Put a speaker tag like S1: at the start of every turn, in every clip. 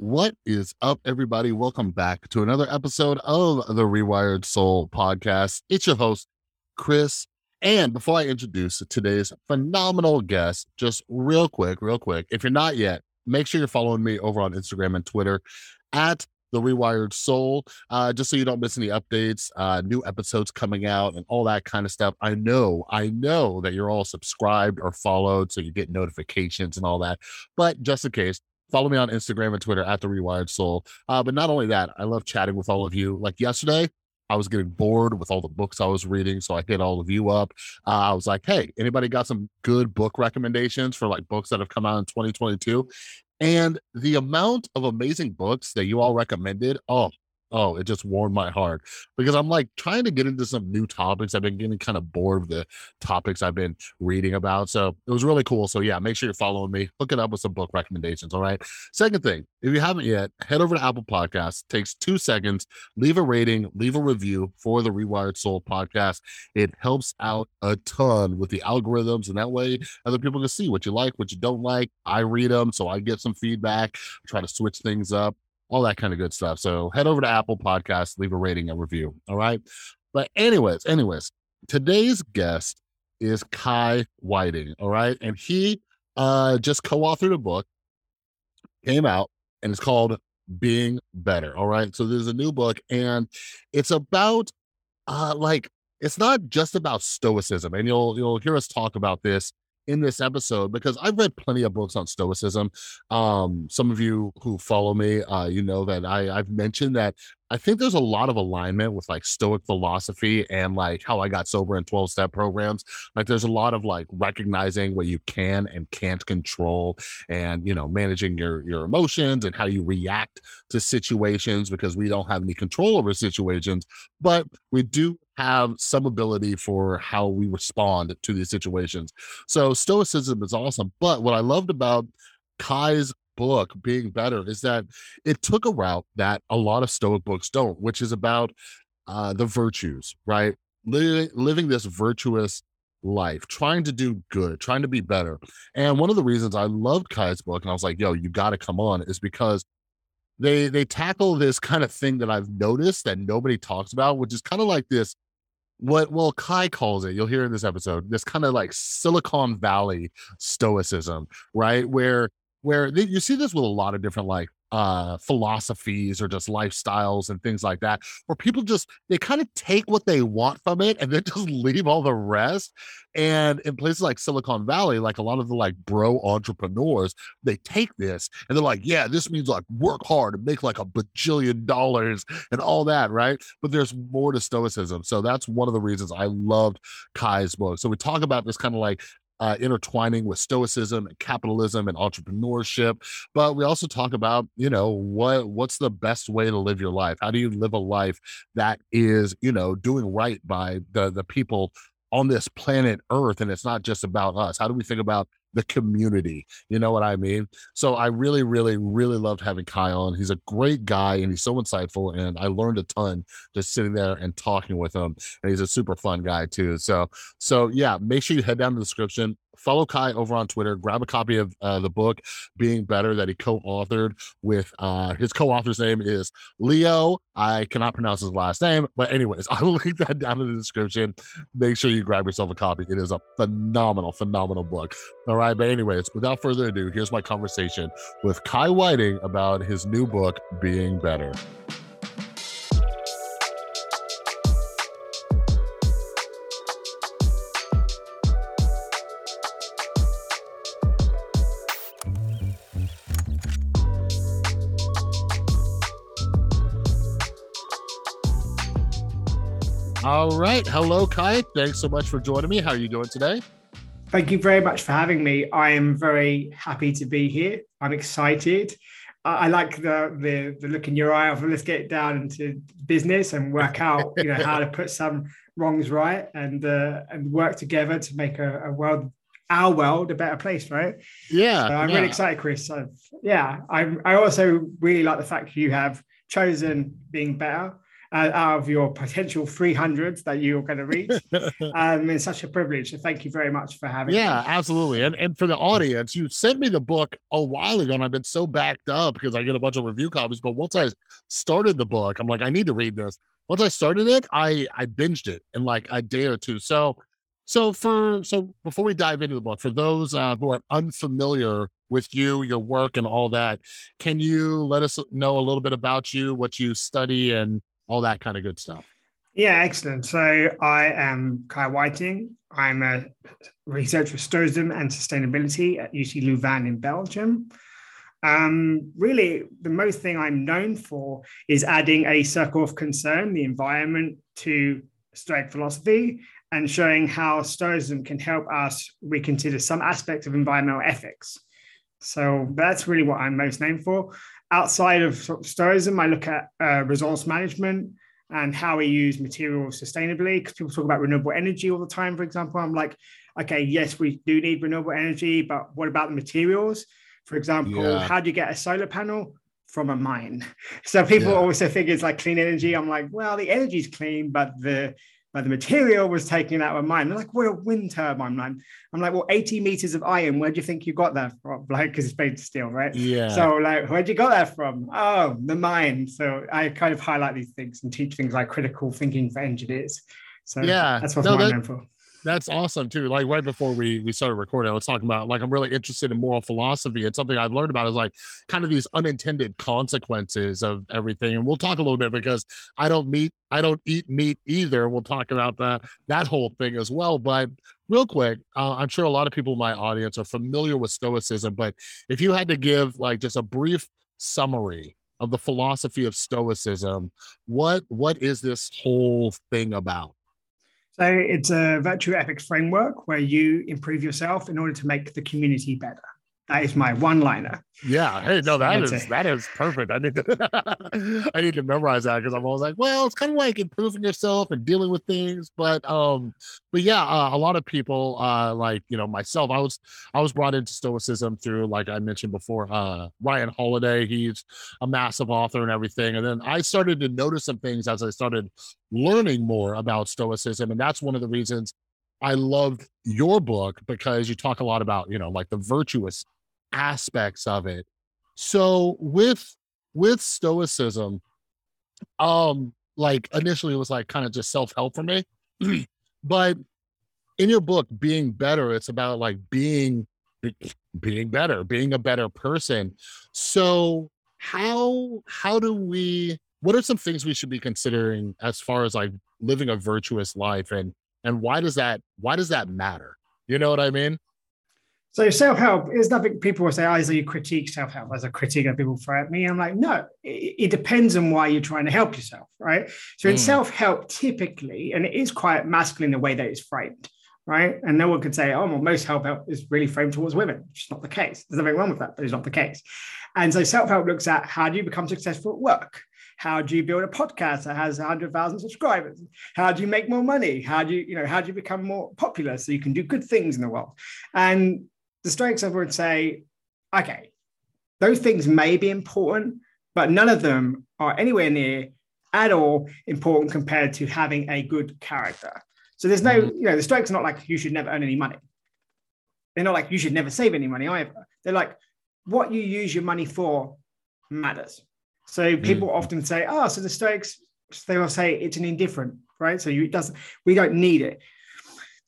S1: What is up, everybody? Welcome back to another episode of the Rewired Soul podcast. It's your host, Chris. And before I introduce today's phenomenal guest, just real quick, real quick, if you're not yet, make sure you're following me over on Instagram and Twitter at the Rewired Soul, uh, just so you don't miss any updates, uh, new episodes coming out, and all that kind of stuff. I know, I know that you're all subscribed or followed, so you get notifications and all that. But just in case, Follow me on Instagram and Twitter at the Rewired Soul. Uh, but not only that, I love chatting with all of you. Like yesterday, I was getting bored with all the books I was reading, so I hit all of you up. Uh, I was like, "Hey, anybody got some good book recommendations for like books that have come out in 2022?" And the amount of amazing books that you all recommended, oh Oh, it just warmed my heart because I'm like trying to get into some new topics. I've been getting kind of bored with the topics I've been reading about. So it was really cool. So yeah, make sure you're following me. Hook it up with some book recommendations. All right. Second thing, if you haven't yet, head over to Apple Podcasts. Takes two seconds. Leave a rating, leave a review for the Rewired Soul podcast. It helps out a ton with the algorithms, and that way other people can see what you like, what you don't like. I read them, so I get some feedback. Try to switch things up all that kind of good stuff. So head over to Apple Podcasts, leave a rating and review. All right. But anyways, anyways, today's guest is Kai Whiting. All right. And he uh just co-authored a book, came out, and it's called Being Better. All right. So there's a new book, and it's about uh like it's not just about stoicism. And you'll you'll hear us talk about this in this episode because I've read plenty of books on Stoicism. Um, some of you who follow me, uh, you know that I, I've mentioned that I think there's a lot of alignment with like Stoic philosophy and like how I got sober in 12 step programs. Like there's a lot of like recognizing what you can and can't control and, you know, managing your, your emotions and how you react to situations because we don't have any control over situations, but we do have some ability for how we respond to these situations. So stoicism is awesome. But what I loved about Kai's book being better is that it took a route that a lot of stoic books don't which is about uh the virtues right? Living, living this virtuous life trying to do good trying to be better. And one of the reasons i loved kai's book and i was like yo you got to come on is because they they tackle this kind of thing that i've noticed that nobody talks about which is kind of like this what well kai calls it you'll hear in this episode this kind of like silicon valley stoicism right? Where where they, you see this with a lot of different like uh philosophies or just lifestyles and things like that where people just they kind of take what they want from it and then just leave all the rest. And in places like silicon valley like a lot of the like bro entrepreneurs they take this and they're like yeah this means like work hard and make like a bajillion dollars and all that right? But there's more to stoicism. So that's one of the reasons i loved kai's book. So we talk about this kind of like uh, intertwining with stoicism and capitalism and entrepreneurship but we also talk about you know what what's the best way to live your life? How do you live a life that is you know doing right by the the people on this planet earth and it's not just about us? How do we think about the community. You know what I mean? So I really, really, really loved having Kai on. He's a great guy and he's so insightful. And I learned a ton just sitting there and talking with him. And he's a super fun guy too. So, so yeah, make sure you head down to the description follow Kai over on Twitter. Grab a copy of uh, the book Being Better that he co-authored with uh, his co-author's name is Leo. I cannot pronounce his last name, but anyways, I will link that down in the description. Make sure you grab yourself a copy. It is a phenomenal, phenomenal book. All right, but anyways, without further ado, here's my conversation with Kai Whiting about his new book Being Better. All right. Hello, Kai. Thanks so much for joining me. How are you doing today?
S2: Thank you very much for having me. I am very happy to be here. I'm excited. I like the, the the look in your eye of let's get down into business and work out you know how to put some wrongs right and uh, and work together to make a, a world our world a better place, right?
S1: Yeah,
S2: so I'm
S1: yeah.
S2: really excited, Chris. I've, yeah, I I also really like the fact you have chosen being better uh, out of your potential 300 that you're going to reach. um, it's such a privilege. So thank you very much for having
S1: yeah,
S2: me.
S1: Yeah, absolutely. And, and for the audience, you sent me the book a while ago and I've been so backed up because I get a bunch of review copies. But once I started the book, I'm like, I need to read this. Once I started it, I, I binged it in like a day or two. So, so for, so before we dive into the book, for those uh, who are unfamiliar with you, your work and all that, can you let us know a little bit about you, what you study and all that kind of good stuff.
S2: Yeah, excellent. So I am Kai Whiting. I'm a researcher for Stoicism and Sustainability at UC Louvain in Belgium. Um, really, the most thing I'm known for is adding a circle of concern, the environment, to Stoic philosophy and showing how Stoicism can help us reconsider some aspects of environmental ethics. So that's really what I'm most known for outside of, Stoicism, I look at uh, resource management and how we use materials sustainably. Because people talk about renewable energy all the time, for example. I'm like, okay, yes, we do need renewable energy, but what about the materials? For example, yeah. how do you get a solar panel? From a mine. So people yeah. also think it's like clean energy. I'm like, well, the energy is clean, but the but the material was taken out of mine. They're like, what a wind turbine. I'm, I'm like, well, 80 meters of iron. Where do you think you got that from? Like, because it's made of steel, right?
S1: Yeah.
S2: So, like, where'd you got that from? Oh, the mine. So I kind of highlight these things and teach things like critical thinking for engineers. So yeah, that's what no, I'm that, known for
S1: that's awesome too. Like right before we we started recording, I was talking about like I'm really interested in moral philosophy. and something I've learned about is like kind of these unintended consequences of everything. And we'll talk a little bit because I don't meet I don't eat meat either. We'll talk about that that whole thing as well. But real quick, uh, I'm sure a lot of people in my audience are familiar with Stoicism. But if you had to give like just a brief summary of the philosophy of Stoicism, what what is this whole thing about?
S2: So it's a virtue ethics framework where you improve yourself in order to make the community better. That is my one liner.
S1: Yeah. Hey, no, that is that is perfect. I need to I need to memorize that because I'm always like, well, it's kind of like improving yourself and dealing with things. But um, but yeah, uh, a lot of people, uh, like you know, myself, I was I was brought into Stoicism through, like I mentioned before, uh, Ryan Holiday. He's a massive author and everything. And then I started to notice some things as I started learning more about Stoicism, and that's one of the reasons I loved your book because you talk a lot about, you know, like the virtuous aspects of it. So with with stoicism, um, like initially it was like kind of just self-help for me. but in your book, being better, it's about like being being better, being a better person. So how how do we what are some things we should be considering as far as like living a virtuous life and and why does that why does that matter? You know what I mean?
S2: So self-help is nothing people will say, oh, is you critique self-help as a critique that people throw at me. I'm like, no, it, it, depends on why you're trying to help yourself, right? So in mm. self-help, typically, and it is quite masculine the way that it's framed, right? And no one could say, oh, well, most self-help is really framed towards women, which is not the case. There's nothing wrong with that, but it's not the case. And so self-help looks at how do you become successful at work? How do you build a podcast that has 100,000 subscribers? How do you make more money? How do you, you know, how do you become more popular so you can do good things in the world? And the Stoics I would say, okay, those things may be important, but none of them are anywhere near at all important compared to having a good character. So there's no, mm-hmm. you know, the Stoics are not like you should never earn any money. They're not like you should never save any money either. They're like what you use your money for matters. So people mm. often say, oh, so the Stoics, they will say it's an indifferent, right? So you, it doesn't, we don't need it.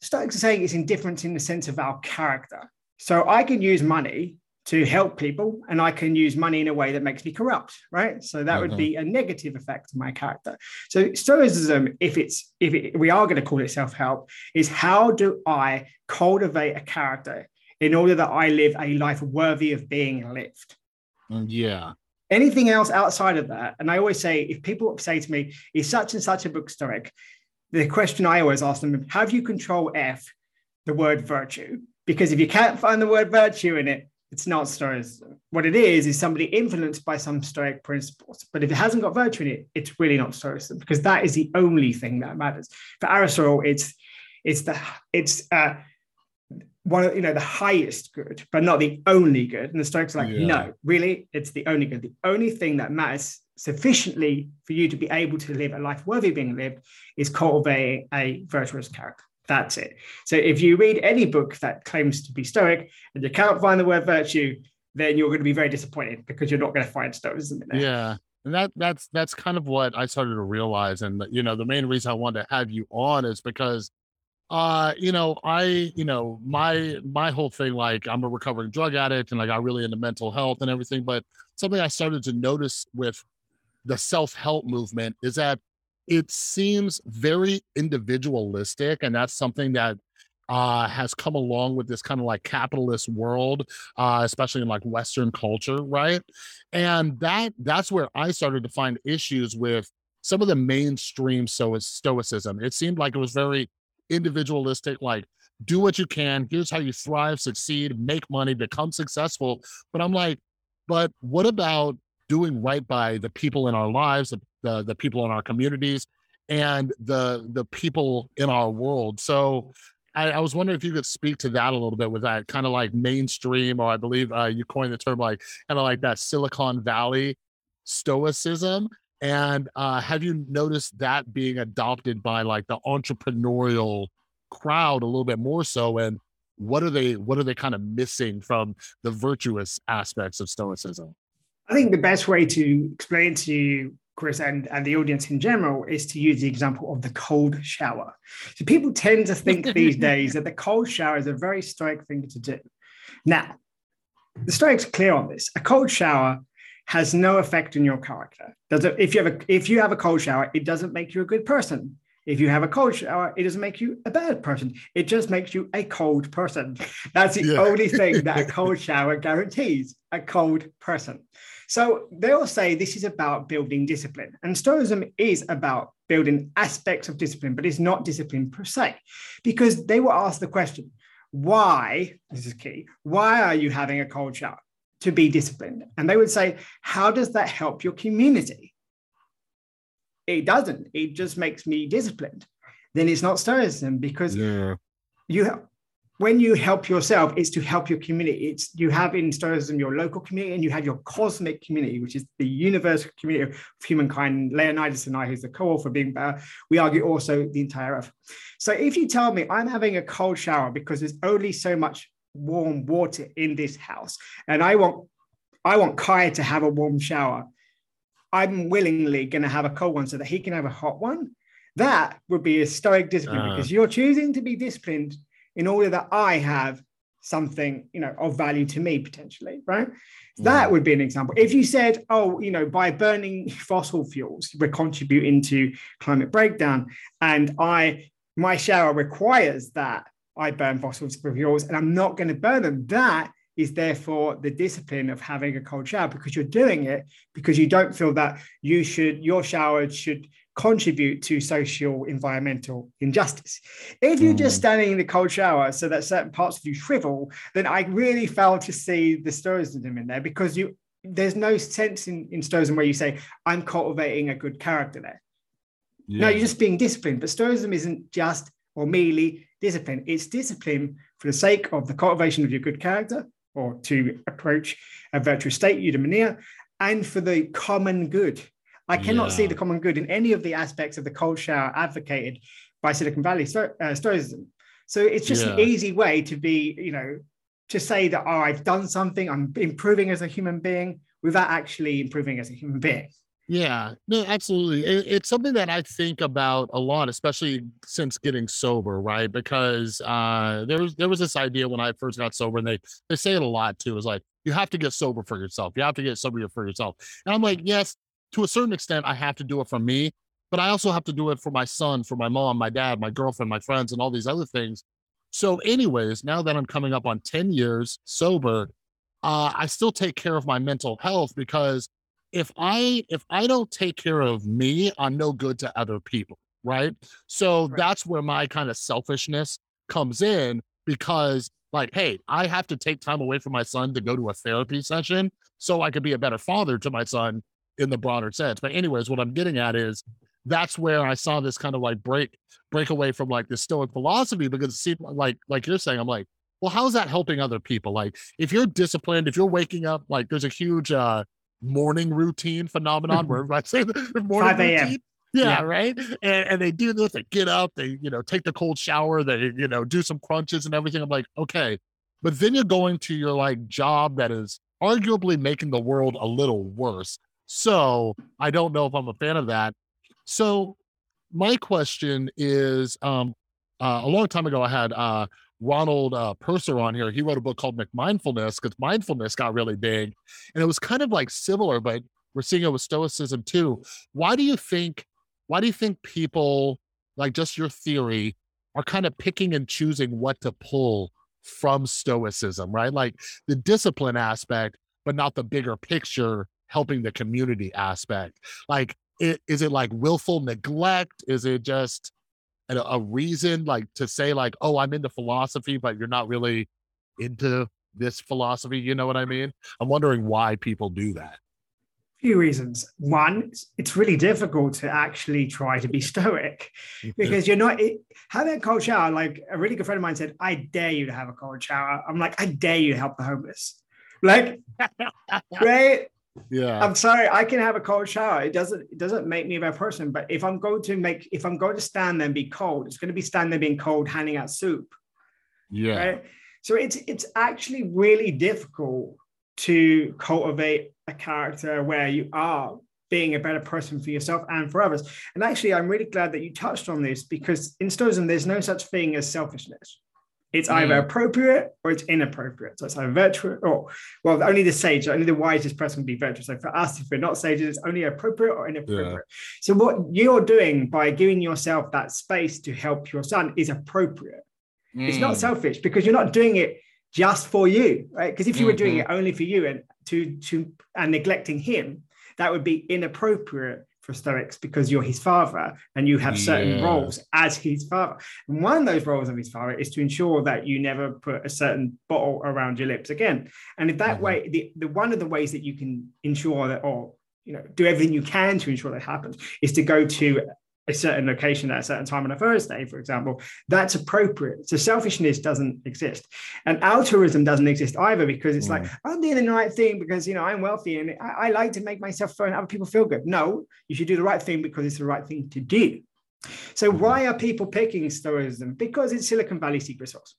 S2: The Stoics are saying it's indifference in the sense of our character. So I can use money to help people and I can use money in a way that makes me corrupt, right? So that mm-hmm. would be a negative effect of my character. So stoicism, if it's if it, we are going to call it self-help, is how do I cultivate a character in order that I live a life worthy of being lived?
S1: Mm, yeah.
S2: Anything else outside of that, and I always say, if people say to me, "Is such and such a book stoic?" The question I always ask them: Have you control F the word virtue? Because if you can't find the word virtue in it, it's not Stoicism. What it is is somebody influenced by some Stoic principles. But if it hasn't got virtue in it, it's really not Stoicism because that is the only thing that matters. For Aristotle, it's it's the it's uh, one of you know the highest good, but not the only good. And the Stoics are like, yeah. no, really, it's the only good. The only thing that matters sufficiently for you to be able to live a life worthy of being lived is cultivating a virtuous character. That's it. So if you read any book that claims to be Stoic and you can't find the word virtue, then you're going to be very disappointed because you're not going to find Stoicism in there.
S1: Yeah. And that that's that's kind of what I started to realize. And you know, the main reason I wanted to have you on is because uh, you know, I, you know, my my whole thing, like I'm a recovering drug addict and I got really into mental health and everything. But something I started to notice with the self-help movement is that it seems very individualistic. And that's something that uh, has come along with this kind of like capitalist world, uh, especially in like Western culture, right? And that that's where I started to find issues with some of the mainstream so- stoicism. It seemed like it was very individualistic, like do what you can. Here's how you thrive, succeed, make money, become successful. But I'm like, but what about doing right by the people in our lives, the, the, the people in our communities, and the the people in our world? So I, I, was wondering if you could speak to that a little bit with that kind of like mainstream, or I believe uh, you coined the term like kind of like that Silicon Valley stoicism. And uh, have you noticed that being adopted by like the entrepreneurial crowd a little bit more so? And what are they what are they kind of missing from the virtuous aspects of stoicism?
S2: I think the best way to explain to you, Chris, and, and the audience in general, is to use the example of the cold shower. So people tend to think these days that the cold shower is a very stoic thing to do. Now, the Stoics are clear on this. A cold shower has no effect on your character. Does it, if you have a if you have a cold shower, it doesn't make you a good person. If you have a cold shower, it doesn't make you a bad person. It just makes you a cold person. That's the yeah. only thing that a cold shower guarantees a cold person. So they all say this is about building discipline. And Stoicism is about building aspects of discipline, but it's not discipline per se, because they were asked the question, why, this is key, why are you having a cold shower? to be disciplined. And they would say, How does that help your community? It doesn't. It just makes me disciplined. Then it's not Stoicism because yeah. you have, when you help yourself, it's to help your community. It's you have in Stoicism your local community and you have your cosmic community, which is the universal community of humankind. Leonidas and I, who's the co-author being better, we argue also the entire earth. So if you tell me I'm having a cold shower because there's only so much warm water in this house and i want i want kai to have a warm shower i'm willingly going to have a cold one so that he can have a hot one that would be a stoic discipline uh. because you're choosing to be disciplined in order that i have something you know of value to me potentially right that would be an example if you said oh you know by burning fossil fuels we're contributing to climate breakdown and i my shower requires that I burn fossil fuels and I'm not going to burn them. That is therefore the discipline of having a cold shower because you're doing it because you don't feel that you should, your shower should contribute to social environmental injustice. If you're mm. just standing in the cold shower so that certain parts of you shrivel, then I really fail to see the stoicism in there because you there's no sense in, in stoicism where you say, I'm cultivating a good character there. Yeah. No, you're just being disciplined. But stoicism isn't just or merely discipline. It's discipline for the sake of the cultivation of your good character or to approach a virtuous state, eudaimonia, and for the common good. I cannot yeah. see the common good in any of the aspects of the cold shower advocated by Silicon Valley uh, Stoicism. So it's just yeah. an easy way to be, you know, to say that, oh, I've done something, I'm improving as a human being without actually improving as a human being.
S1: Yeah, no, absolutely. It, it's something that I think about a lot, especially since getting sober, right? Because uh, there was there was this idea when I first got sober, and they they say it a lot too. Is like you have to get sober for yourself. You have to get sober for yourself. And I'm like, yes, to a certain extent, I have to do it for me, but I also have to do it for my son, for my mom, my dad, my girlfriend, my friends, and all these other things. So, anyways, now that I'm coming up on ten years sober, uh, I still take care of my mental health because if I if I don't take care of me, I'm no good to other people, right? So right. that's where my kind of selfishness comes in because like, hey, I have to take time away from my son to go to a therapy session so I could be a better father to my son in the broader sense. But anyways, what I'm getting at is that's where I saw this kind of like break break away from like the Stoic philosophy because see, like like you're saying, I'm like, well, how's that helping other people? Like if you're disciplined, if you're waking up, like there's a huge uh morning routine phenomenon where I say the morning 5 a.m. routine. Yeah, yeah, right. And, and they do this. They get up. They you know take the cold shower. They you know do some crunches and everything. I'm like, okay, but then you're going to your like job that is arguably making the world a little worse. So I don't know if I'm a fan of that. So my question is, um, uh, a long time ago, I had uh, Ronald uh, Purser on here. He wrote a book called McMindfulness because mindfulness got really big, and it was kind of like similar, but we're seeing it with Stoicism too. Why do you think? Why do you think people like just your theory are kind of picking and choosing what to pull from Stoicism, right? Like the discipline aspect, but not the bigger picture, helping the community aspect. Like, it, is it like willful neglect? Is it just a, a reason, like to say, like, oh, I'm into philosophy, but you're not really into this philosophy? You know what I mean? I'm wondering why people do that
S2: few reasons. One, it's really difficult to actually try to be stoic mm-hmm. because you're not it, having a cold shower. Like a really good friend of mine said, I dare you to have a cold shower. I'm like, I dare you to help the homeless. Like, right?
S1: Yeah.
S2: I'm sorry, I can have a cold shower. It doesn't it doesn't make me a bad person. But if I'm going to make if I'm going to stand there and be cold, it's going to be standing there being cold, handing out soup.
S1: Yeah. Right.
S2: So it's it's actually really difficult to cultivate a character where you are being a better person for yourself and for others. And actually, I'm really glad that you touched on this because in Stoicism, there's no such thing as selfishness. It's mm. either appropriate or it's inappropriate. So it's either virtuous or, well, only the sage, only the wisest person would be virtuous. So for us, if we're not sages, it's only appropriate or inappropriate. Yeah. So what you're doing by giving yourself that space to help your son is appropriate. Mm. It's not mm. selfish because you're not doing it just for you, right? Because if you were doing mm-hmm. it only for you and to to and neglecting him, that would be inappropriate for Stoics because you're his father and you have certain yeah. roles as his father. And one of those roles of his father is to ensure that you never put a certain bottle around your lips again. And if that mm-hmm. way, the, the one of the ways that you can ensure that, or you know, do everything you can to ensure that happens, is to go to a certain location at a certain time on a Thursday, for example, that's appropriate. So selfishness doesn't exist. And altruism doesn't exist either because it's mm. like, I'm doing the right thing because, you know, I'm wealthy and I, I like to make myself and other people feel good. No, you should do the right thing because it's the right thing to do. So mm-hmm. why are people picking Stoicism? Because it's Silicon Valley secret sauce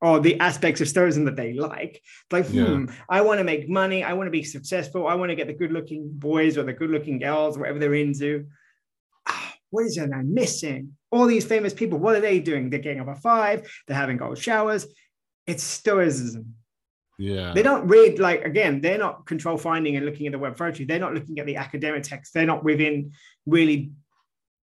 S2: or the aspects of Stoicism that they like. Like, yeah. hmm, I want to make money. I want to be successful. I want to get the good looking boys or the good looking girls, whatever they're into what is it I'm missing? All these famous people, what are they doing? They're getting up at five, they're having cold showers. It's stoicism.
S1: Yeah.
S2: They don't read, like, again, they're not control finding and looking at the web virtue. They're not looking at the academic text. They're not within really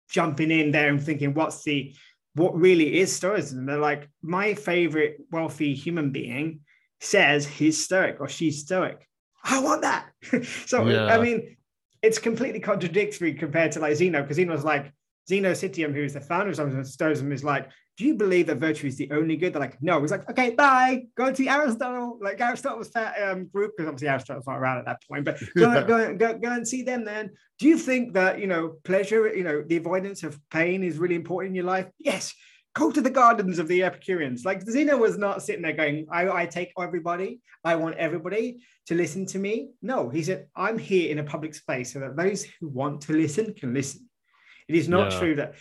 S2: jumping in there and thinking, what's the, what really is stoicism? They're like, my favorite wealthy human being says he's stoic or she's stoic. I want that. so, yeah. I mean, it's completely contradictory compared to like Zeno, because Zeno's like Zeno Citium, who's the founder of Stoicism, is like, do you believe that virtue is the only good? They're like, no. He's like, okay, bye. Go to Aristotle. Like Aristotle's um, group, because obviously Aristotle's not around at that point, but go, go, go, go and see them then. Do you think that, you know, pleasure, you know, the avoidance of pain is really important in your life? Yes go to the gardens of the Epicureans. Like Zeno was not sitting there going, I, I take everybody, I want everybody to listen to me. No, he said, I'm here in a public space so that those who want to listen can listen. It is not true that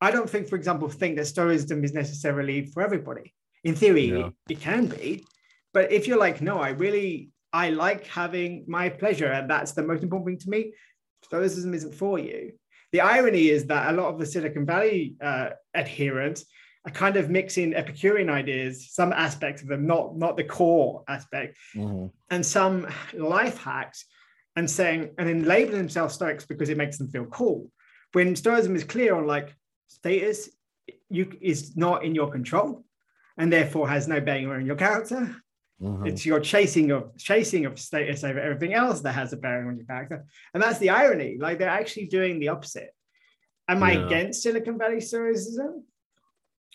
S2: I don't think, for example, think that Stoicism is necessarily for everybody. In theory, it can be. But if you're like, no, I really I like having my pleasure, and that's the most important thing to me, Stoicism isn't for you the irony is that a lot of the Silicon Valley uh, adherents are kind of mixing Epicurean ideas, some aspects of them, not not the core aspect, mm-hmm. and some life hacks, and saying and then labeling themselves Stoics because it makes them feel cool. When Stoicism is clear on like status, you is not in your control, and therefore has no bearing on your character. Mm-hmm. It's your chasing of chasing of status over everything else that has a bearing on your character, and that's the irony. Like they're actually doing the opposite. Am yeah. I against Silicon Valley stoicism?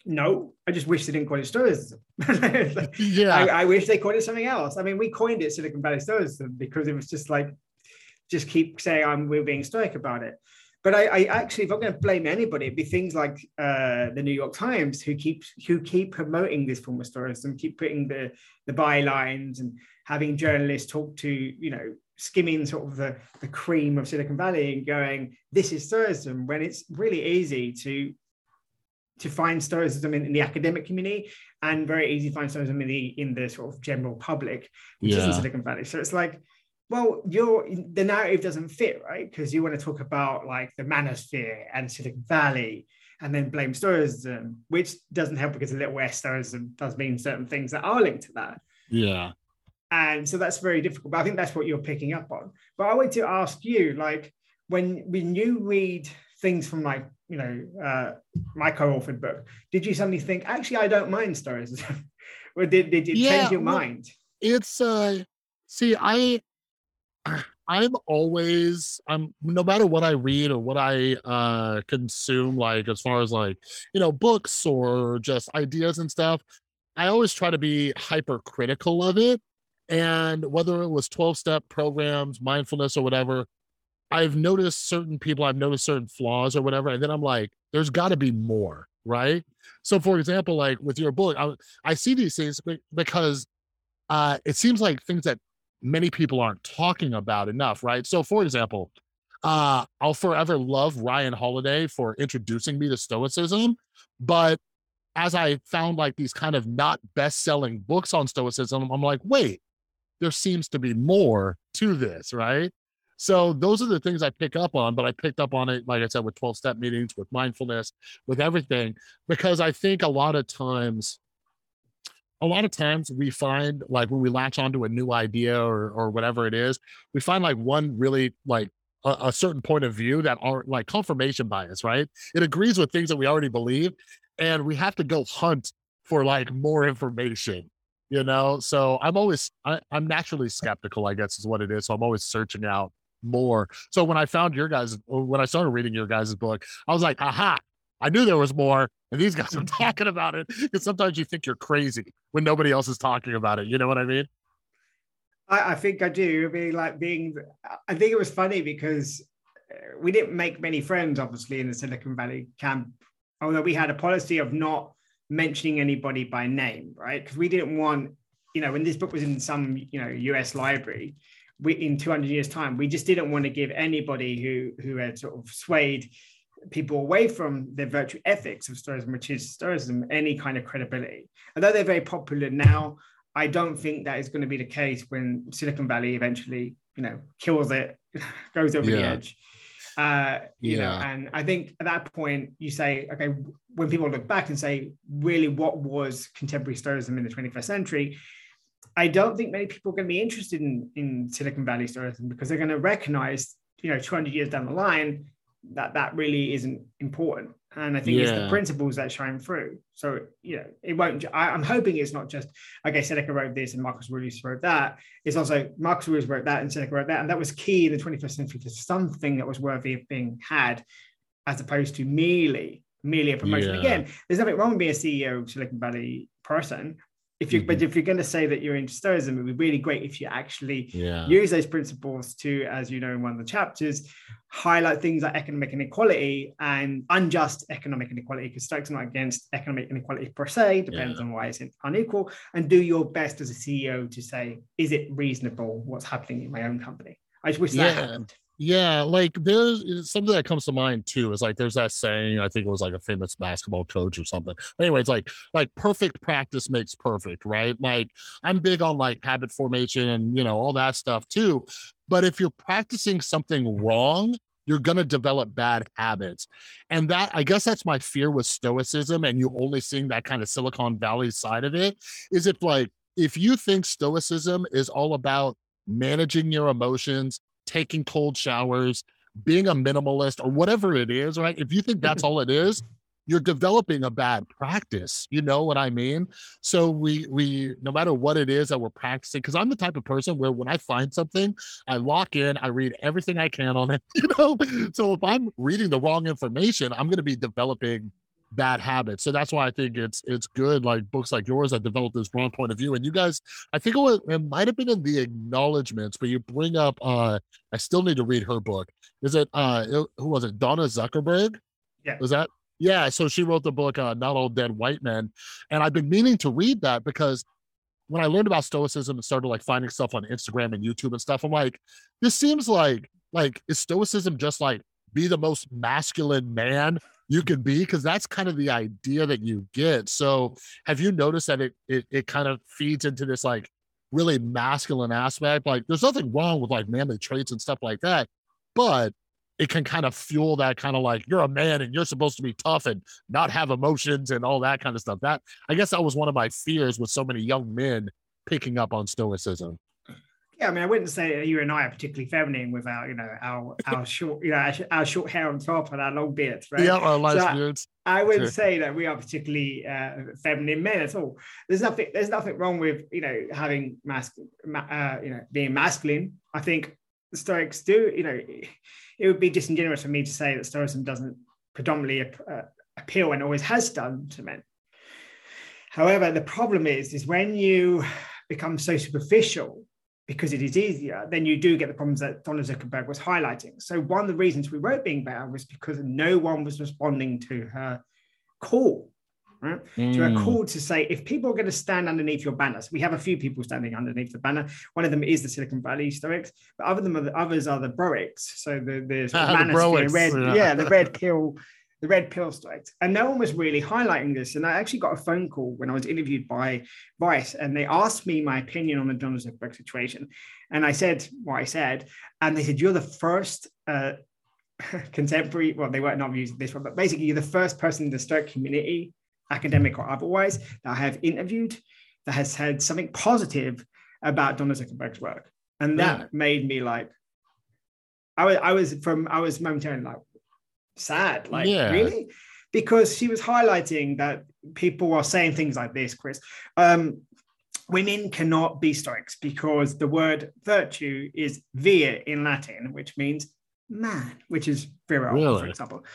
S2: No, I just wish they didn't call it stoicism. yeah, I, I, wish they called it something else. I mean, we coined it Silicon Valley stoicism because it was just like, just keep saying I'm we're being stoic about it. But I, I, actually, if I'm going to blame anybody, it'd be things like uh, the New York Times who keep who keep promoting this form of stoicism, keep putting the the bylines and having journalists talk to you know skimming sort of the, the cream of Silicon Valley and going, this is Stoicism, when it's really easy to to find Stoicism in, in, the academic community and very easy to find Stoicism in the in the sort of general public, which yeah. isn't Silicon Valley. So it's like, well, your the narrative doesn't fit, right? Because you want to talk about like the manosphere and Silicon Valley and then blame Stoicism, which doesn't help because a little s Stoicism does mean certain things that are linked to that.
S1: Yeah.
S2: And so that's very difficult. But I think that's what you're picking up on. But I want to ask you, like, when when you read things from like, you know, uh, my co-authored book, did you suddenly think, actually, I don't mind Stoicism? or did, did it yeah, change your well, mind?
S1: It's uh see, I I'm always I'm no matter what I read or what I uh consume, like as far as like, you know, books or just ideas and stuff, I always try to be hypercritical of it and whether it was 12 step programs, mindfulness, or whatever, I've noticed certain people, I've noticed certain flaws or whatever. And then I'm like, there's got to be more. Right. So, for example, like with your book, I, I see these things because uh, it seems like things that many people aren't talking about enough. Right. So, for example, uh, I'll forever love Ryan Holiday for introducing me to Stoicism. But as I found like these kind of not best selling books on Stoicism, I'm like, wait, there seems to be more to this, right? So those are the things I pick up on, but I picked up on it, like I said, with 12 step meetings, with mindfulness, with everything, because I think a lot of times, a lot of times we find like when we latch onto a new idea or, or whatever it is, we find like one really like a, a certain point of view that are like confirmation bias, right? It agrees with things that we already believe. And we have to go hunt for like more information you know so i'm always I, am naturally skeptical i guess is what it is so i'm always searching out more so when i found your guys when i started reading your guys' book i was like aha i knew there was more and these guys are talking about it because sometimes you think you're crazy when nobody else is talking about it you know what i mean
S2: I, I think i do I mean, like being i think it was funny because uh, we didn't make many friends obviously in the silicon valley camp although we had a policy of not mentioning anybody by name, right? Because we didn't want, you know, when this book was in some, you know, US library, we in 200 years' time, we just didn't want to give anybody who who had sort of swayed people away from the virtue ethics of Stoicism, which is Stoicism, any kind of credibility. Although they're very popular now, I don't think that is going to be the case when Silicon Valley eventually, you know, kills it, goes over yeah. the edge. Uh, you yeah. know, and I think at that point you say, okay, when people look back and say, really, what was contemporary Stoicism in the 21st century? I don't think many people are going to be interested in, in Silicon Valley Stoicism because they're going to recognize, you know, 200 years down the line that that really isn't important. And I think yeah. it's the principles that shine through. So, you know, it won't, I, am hoping it's not just, okay, Seneca wrote this and Marcus Aurelius wrote that. It's also Marcus Aurelius wrote that and Seneca wrote that. And that was key in the 21st century to something that was worthy of being had as opposed to merely, merely a promotion. Yeah. Again, there's nothing wrong with being a CEO of Silicon Valley person if you mm-hmm. but if you're going to say that you're into stoicism it would be really great if you actually yeah. use those principles to as you know in one of the chapters highlight things like economic inequality and unjust economic inequality because stoics are not against economic inequality per se depends yeah. on why it's unequal and do your best as a ceo to say is it reasonable what's happening in my own company i just wish yeah. that happened
S1: yeah, like there's eh, something that comes to mind too. Is like there's that saying. I think it was like a famous basketball coach or something. Anyways, like like perfect practice makes perfect, right? Like I'm big on like habit formation and you know all that stuff too. But if you're practicing something wrong, you're gonna develop bad habits, and that I guess that's my fear with stoicism. And you only seeing that kind of Silicon Valley side of it. Is it like if you think stoicism is all about managing your emotions taking cold showers, being a minimalist, or whatever it is, right? If you think that's all it is, you're developing a bad practice. You know what I mean? So we we no matter what it is that we're practicing, because I'm the type of person where when I find something, I lock in, I read everything I can on it, you know. So if I'm reading the wrong information, I'm going to be developing bad habits. So that's why I think it's it's good. Like books like yours that develop this wrong point of view. And you guys, I think it, was, it might have been in the acknowledgments, but you bring up. uh I still need to read her book. Is it uh who was it? Donna Zuckerberg.
S2: Yeah.
S1: Was that? Yeah. So she wrote the book uh, "Not All Dead White Men," and I've been meaning to read that because when I learned about stoicism and started like finding stuff on Instagram and YouTube and stuff, I'm like, this seems like like is stoicism just like be the most masculine man you can be? Because that's kind of the idea that you get. So have you noticed that it it it kind of feeds into this like really masculine aspect? Like there's nothing wrong with like manly traits and stuff like that, but it can kind of fuel that kind of like you're a man and you're supposed to be tough and not have emotions and all that kind of stuff. That I guess that was one of my fears with so many young men picking up on stoicism.
S2: Yeah, I mean, I wouldn't say you and I are particularly feminine with our, you know, our our short, you know, our, our short hair on top and our long beards, right?
S1: Yeah, our nice so beards.
S2: I, I wouldn't sure. say that we are particularly uh, feminine men at all. There's nothing. There's nothing wrong with you know having masculine, uh, you know, being masculine. I think Stoics do. You know, it would be disingenuous for me to say that Stoicism doesn't predominantly uh, appeal and always has done to men. However, the problem is, is when you become so superficial because it is easier, then you do get the problems that Donna Zuckerberg was highlighting. So one of the reasons we wrote Being Better was because no one was responding to her call, right? Mm. To her call to say, if people are going to stand underneath your banners, we have a few people standing underneath the banner. One of them is the Silicon Valley Stoics, but other than the others are the Broics. So the, there's
S1: ah, the
S2: red, yeah. the red pill the red pill strikes. And no one was really highlighting this. And I actually got a phone call when I was interviewed by Vice, and they asked me my opinion on the Donna Zuckerberg situation. And I said what I said. And they said, You're the first uh, contemporary, well, they weren't not using this one, but basically, you're the first person in the Stoic community, academic or otherwise, that I have interviewed that has said something positive about Donna Zuckerberg's work. And that yeah. made me like, I was, I was from, I was momentarily like, sad. Like, yeah. really? Because she was highlighting that people are saying things like this, Chris. Um, women cannot be stoics because the word virtue is vir in Latin, which means man, which is virile, really? for example.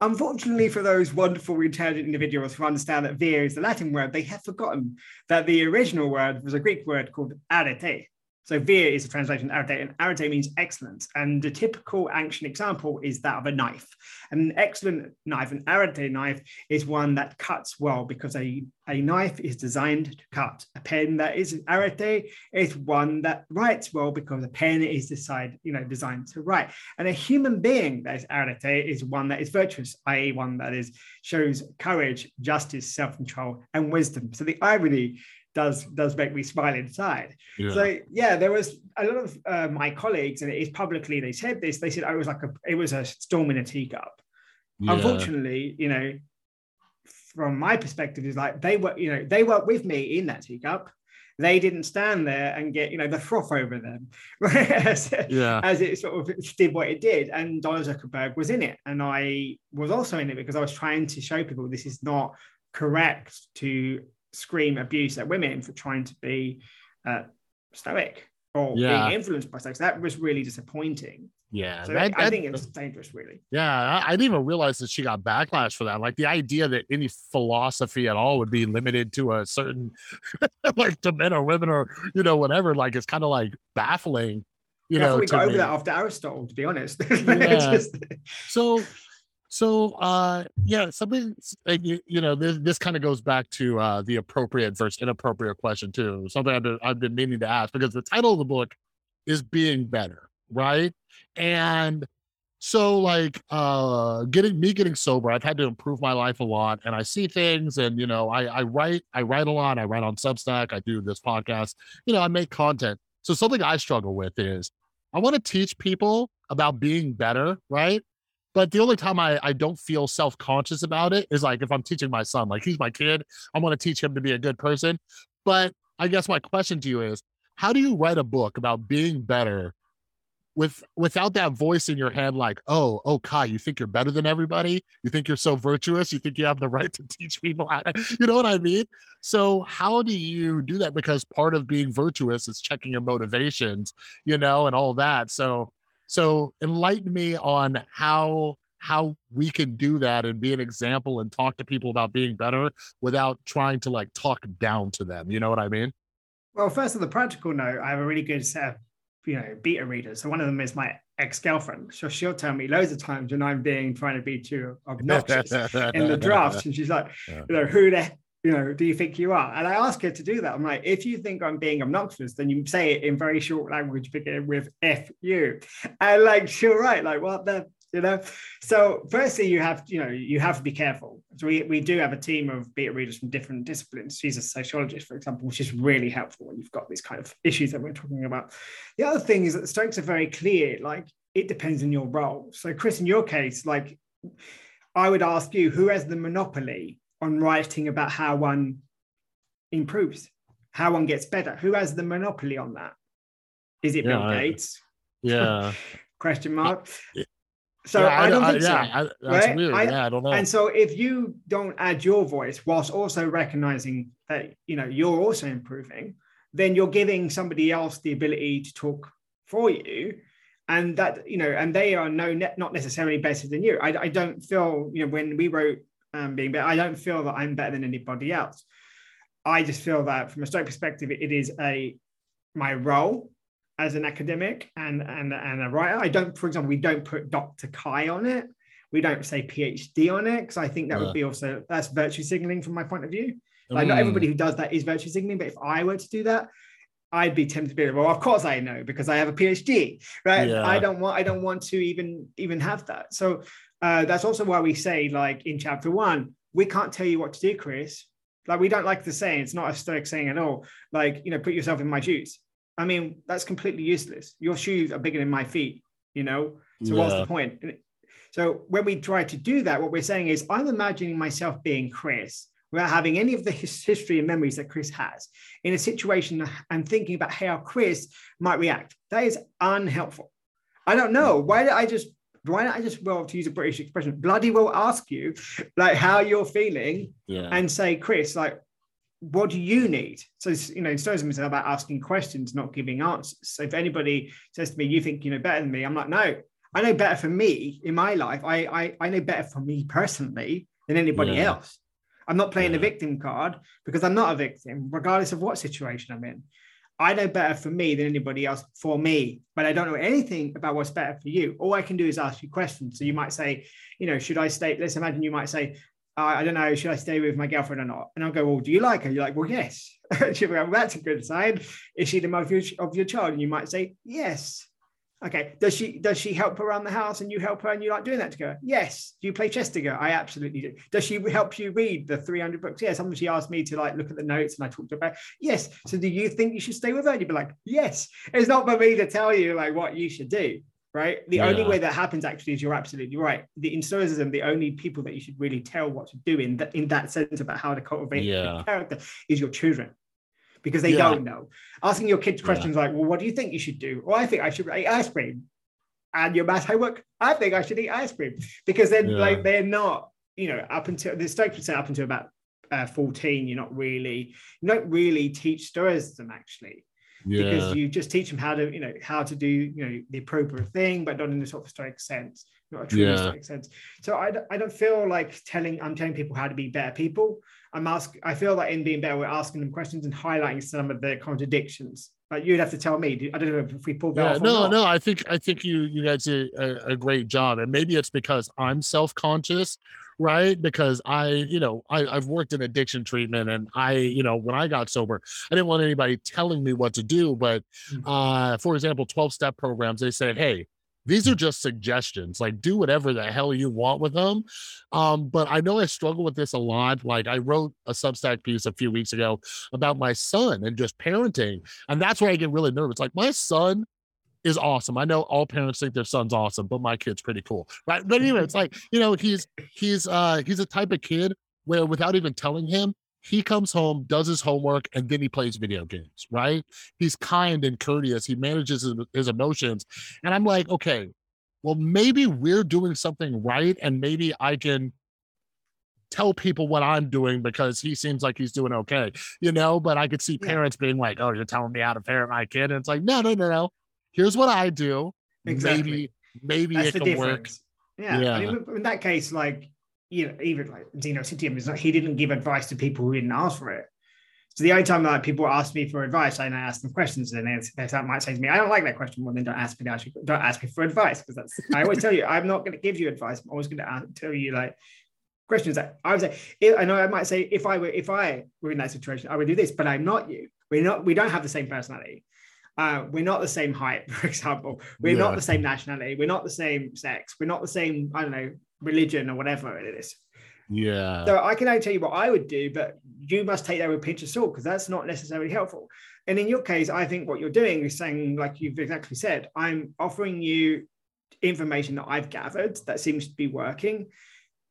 S2: Unfortunately, for those wonderful, intelligent individuals who understand that vir is the Latin word, they have forgotten that the original word was a Greek word called arete, so vir is a translation of arete, and arete means excellence. And the typical ancient example is that of a knife. An excellent knife, an arete knife, is one that cuts well because a, a knife is designed to cut. A pen that is arete is one that writes well because a pen is designed, you know, designed to write. And a human being that is arete is one that is virtuous, i.e., one that is shows courage, justice, self-control, and wisdom. So the irony does does make me smile inside. Yeah. So yeah, there was a lot of uh, my colleagues, and it is publicly they said this. They said I was like a it was a storm in a teacup. Yeah. Unfortunately, you know, from my perspective, is like they were you know they were with me in that teacup. They didn't stand there and get you know the froth over them, as, yeah. as it sort of did what it did. And Donna Zuckerberg was in it, and I was also in it because I was trying to show people this is not correct to scream abuse at women for trying to be uh, stoic or yeah. being influenced by stoics. That was really disappointing.
S1: Yeah,
S2: so that, I think it's dangerous, really.
S1: Yeah, I, I, didn't even realize that she got backlash for that. Like the idea that any philosophy at all would be limited to a certain, like to men or women or you know whatever. Like it's kind of like baffling. You yeah, know,
S2: we got over that after Aristotle, to be honest. yeah. just...
S1: So so uh yeah, something you, you know, this this kind of goes back to uh the appropriate versus inappropriate question too. Something I've been, I've been meaning to ask because the title of the book is being better, right? And so like uh getting me getting sober, I've had to improve my life a lot and I see things and you know, I I write I write a lot, I write on Substack, I do this podcast, you know, I make content. So something I struggle with is I want to teach people about being better, right? But the only time I, I don't feel self conscious about it is like if I'm teaching my son, like he's my kid, I want to teach him to be a good person. But I guess my question to you is how do you write a book about being better with without that voice in your head like oh oh kai you think you're better than everybody? You think you're so virtuous? You think you have the right to teach people how to, you know what i mean? So how do you do that? Because part of being virtuous is checking your motivations you know and all that. So so enlighten me on how how we can do that and be an example and talk to people about being better without trying to like talk down to them. You know what I mean?
S2: Well, first on the practical note, I have a really good set of you know beta readers. So one of them is my ex-girlfriend. So she'll tell me loads of times when I'm being trying to be too obnoxious in the draft, and she's like, you know, who the you know, do you think you are? And I ask her to do that. I'm like, if you think I'm being obnoxious, then you say it in very short language, begin with F you. And like, sure, right. Like, what the, you know? So firstly, you have, you know, you have to be careful. So we, we do have a team of beta readers from different disciplines. She's a sociologist, for example, which is really helpful when you've got these kind of issues that we're talking about. The other thing is that the strengths are very clear. Like it depends on your role. So Chris, in your case, like I would ask you, who has the monopoly on writing about how one improves, how one gets better. Who has the monopoly on that? Is it yeah, Bill Gates?
S1: Yeah.
S2: Question mark. So yeah, I, don't I, think I, so. Yeah,
S1: right? weird. yeah, I don't know.
S2: And so if you don't add your voice whilst also recognizing that you know you're also improving, then you're giving somebody else the ability to talk for you and that you know and they are no not necessarily better than you I, I, don't feel you know when we wrote um, being better. I don't feel that I'm better than anybody else. I just feel that from a Stoic perspective, it is a my role as an academic and and and a writer. I don't, for example, we don't put Dr. Kai on it. We don't say PhD on it because I think that would be also that's virtue signaling from my point of view. Like mm. not everybody who does that is virtue signaling, but if I were to do that, I'd be tempted to be well. Of course, I know because I have a PhD, right? Yeah. I don't want I don't want to even even have that. So uh, that's also why we say, like in chapter one, we can't tell you what to do, Chris. Like we don't like the saying. It's not a stoic saying at all. Like you know, put yourself in my shoes. I mean, that's completely useless. Your shoes are bigger than my feet. You know. So yeah. what's the point? So when we try to do that, what we're saying is, I'm imagining myself being Chris without having any of the history and memories that Chris has in a situation and thinking about how Chris might react. That is unhelpful. I don't know. Why did I just why don't I just well to use a British expression, bloody well ask you like how you're feeling yeah. and say, Chris, like what do you need? So you know, Stoicism is about asking questions, not giving answers. So if anybody says to me, you think you know better than me, I'm like, no, I know better for me in my life. I I, I know better for me personally than anybody yeah. else. I'm not playing yeah. the victim card because I'm not a victim, regardless of what situation I'm in. I know better for me than anybody else for me, but I don't know anything about what's better for you. All I can do is ask you questions. So you might say, you know, should I stay? Let's imagine you might say, I don't know, should I stay with my girlfriend or not? And I'll go, well, do you like her? You're like, well, yes. She'll go, well, that's a good sign. Is she the mother of your child? And you might say, yes. Okay. Does she does she help around the house and you help her and you like doing that together? Yes. Do you play chess together? I absolutely do. Does she help you read the 300 books? Yes. Sometimes she asked me to like look at the notes and I talked about yes. So do you think you should stay with her? And you'd be like, yes. It's not for me to tell you like what you should do. Right. The yeah. only way that happens actually is you're absolutely right. The in Stoicism, the only people that you should really tell what to do in that in that sense about how to cultivate yeah. character is your children because they yeah. don't know. Asking your kids questions yeah. like, well, what do you think you should do? Well, I think I should eat ice cream. And your math homework, I think I should eat ice cream. Because then yeah. like they're not, you know, up until the Stoics say up until about uh, 14, you're not really, you don't really teach Stoicism actually. Yeah. Because you just teach them how to, you know, how to do, you know, the appropriate thing, but not in the sort of stoic sense, not a true yeah. stoic sense. So I, I don't feel like telling, I'm telling people how to be better people. I'm asking, I feel like in being better, we're asking them questions and highlighting some of the contradictions. But you'd have to tell me. I don't know if we pulled that yeah, off.
S1: No, no, I think I think you you guys did a, a great job, and maybe it's because I'm self conscious, right? Because I, you know, I, I've worked in addiction treatment, and I, you know, when I got sober, I didn't want anybody telling me what to do. But, mm. uh, for example, twelve step programs, they said, hey, these are just suggestions like do whatever the hell you want with them um, but i know i struggle with this a lot like i wrote a substack piece a few weeks ago about my son and just parenting and that's where i get really nervous like my son is awesome i know all parents think their son's awesome but my kid's pretty cool right? But anyway it's like you know he's he's uh he's a type of kid where without even telling him he comes home, does his homework, and then he plays video games, right? He's kind and courteous. He manages his, his, emotions. And I'm like, okay, well, maybe we're doing something right. And maybe I can tell people what I'm doing because he seems like he's doing okay, you know? But I could see parents being like, oh, you're telling me how to parent my kid. And it's like, no, no, no, no. Here's what I do. Exactly. Maybe, maybe That's it can difference.
S2: work. Yeah. yeah. I mean, in that case, like, you know, even like Zeno Citium is not, he didn't give advice to people who didn't ask for it. So the only time that people ask me for advice, I ask them questions, and they, they might say to me, "I don't like that question." Well, then don't ask me to actually don't ask me for advice because that's I always tell you I'm not going to give you advice. I'm always going to tell you like questions that I would say, I know I might say if I were if I were in that situation, I would do this, but I'm not you. We're not. We don't have the same personality. Uh, we're not the same height, for example. We're yeah. not the same nationality. We're not the same sex. We're not the same. I don't know religion or whatever it is.
S1: Yeah.
S2: So I can only tell you what I would do, but you must take that with a pinch of salt because that's not necessarily helpful. And in your case, I think what you're doing is saying, like you've exactly said, I'm offering you information that I've gathered that seems to be working.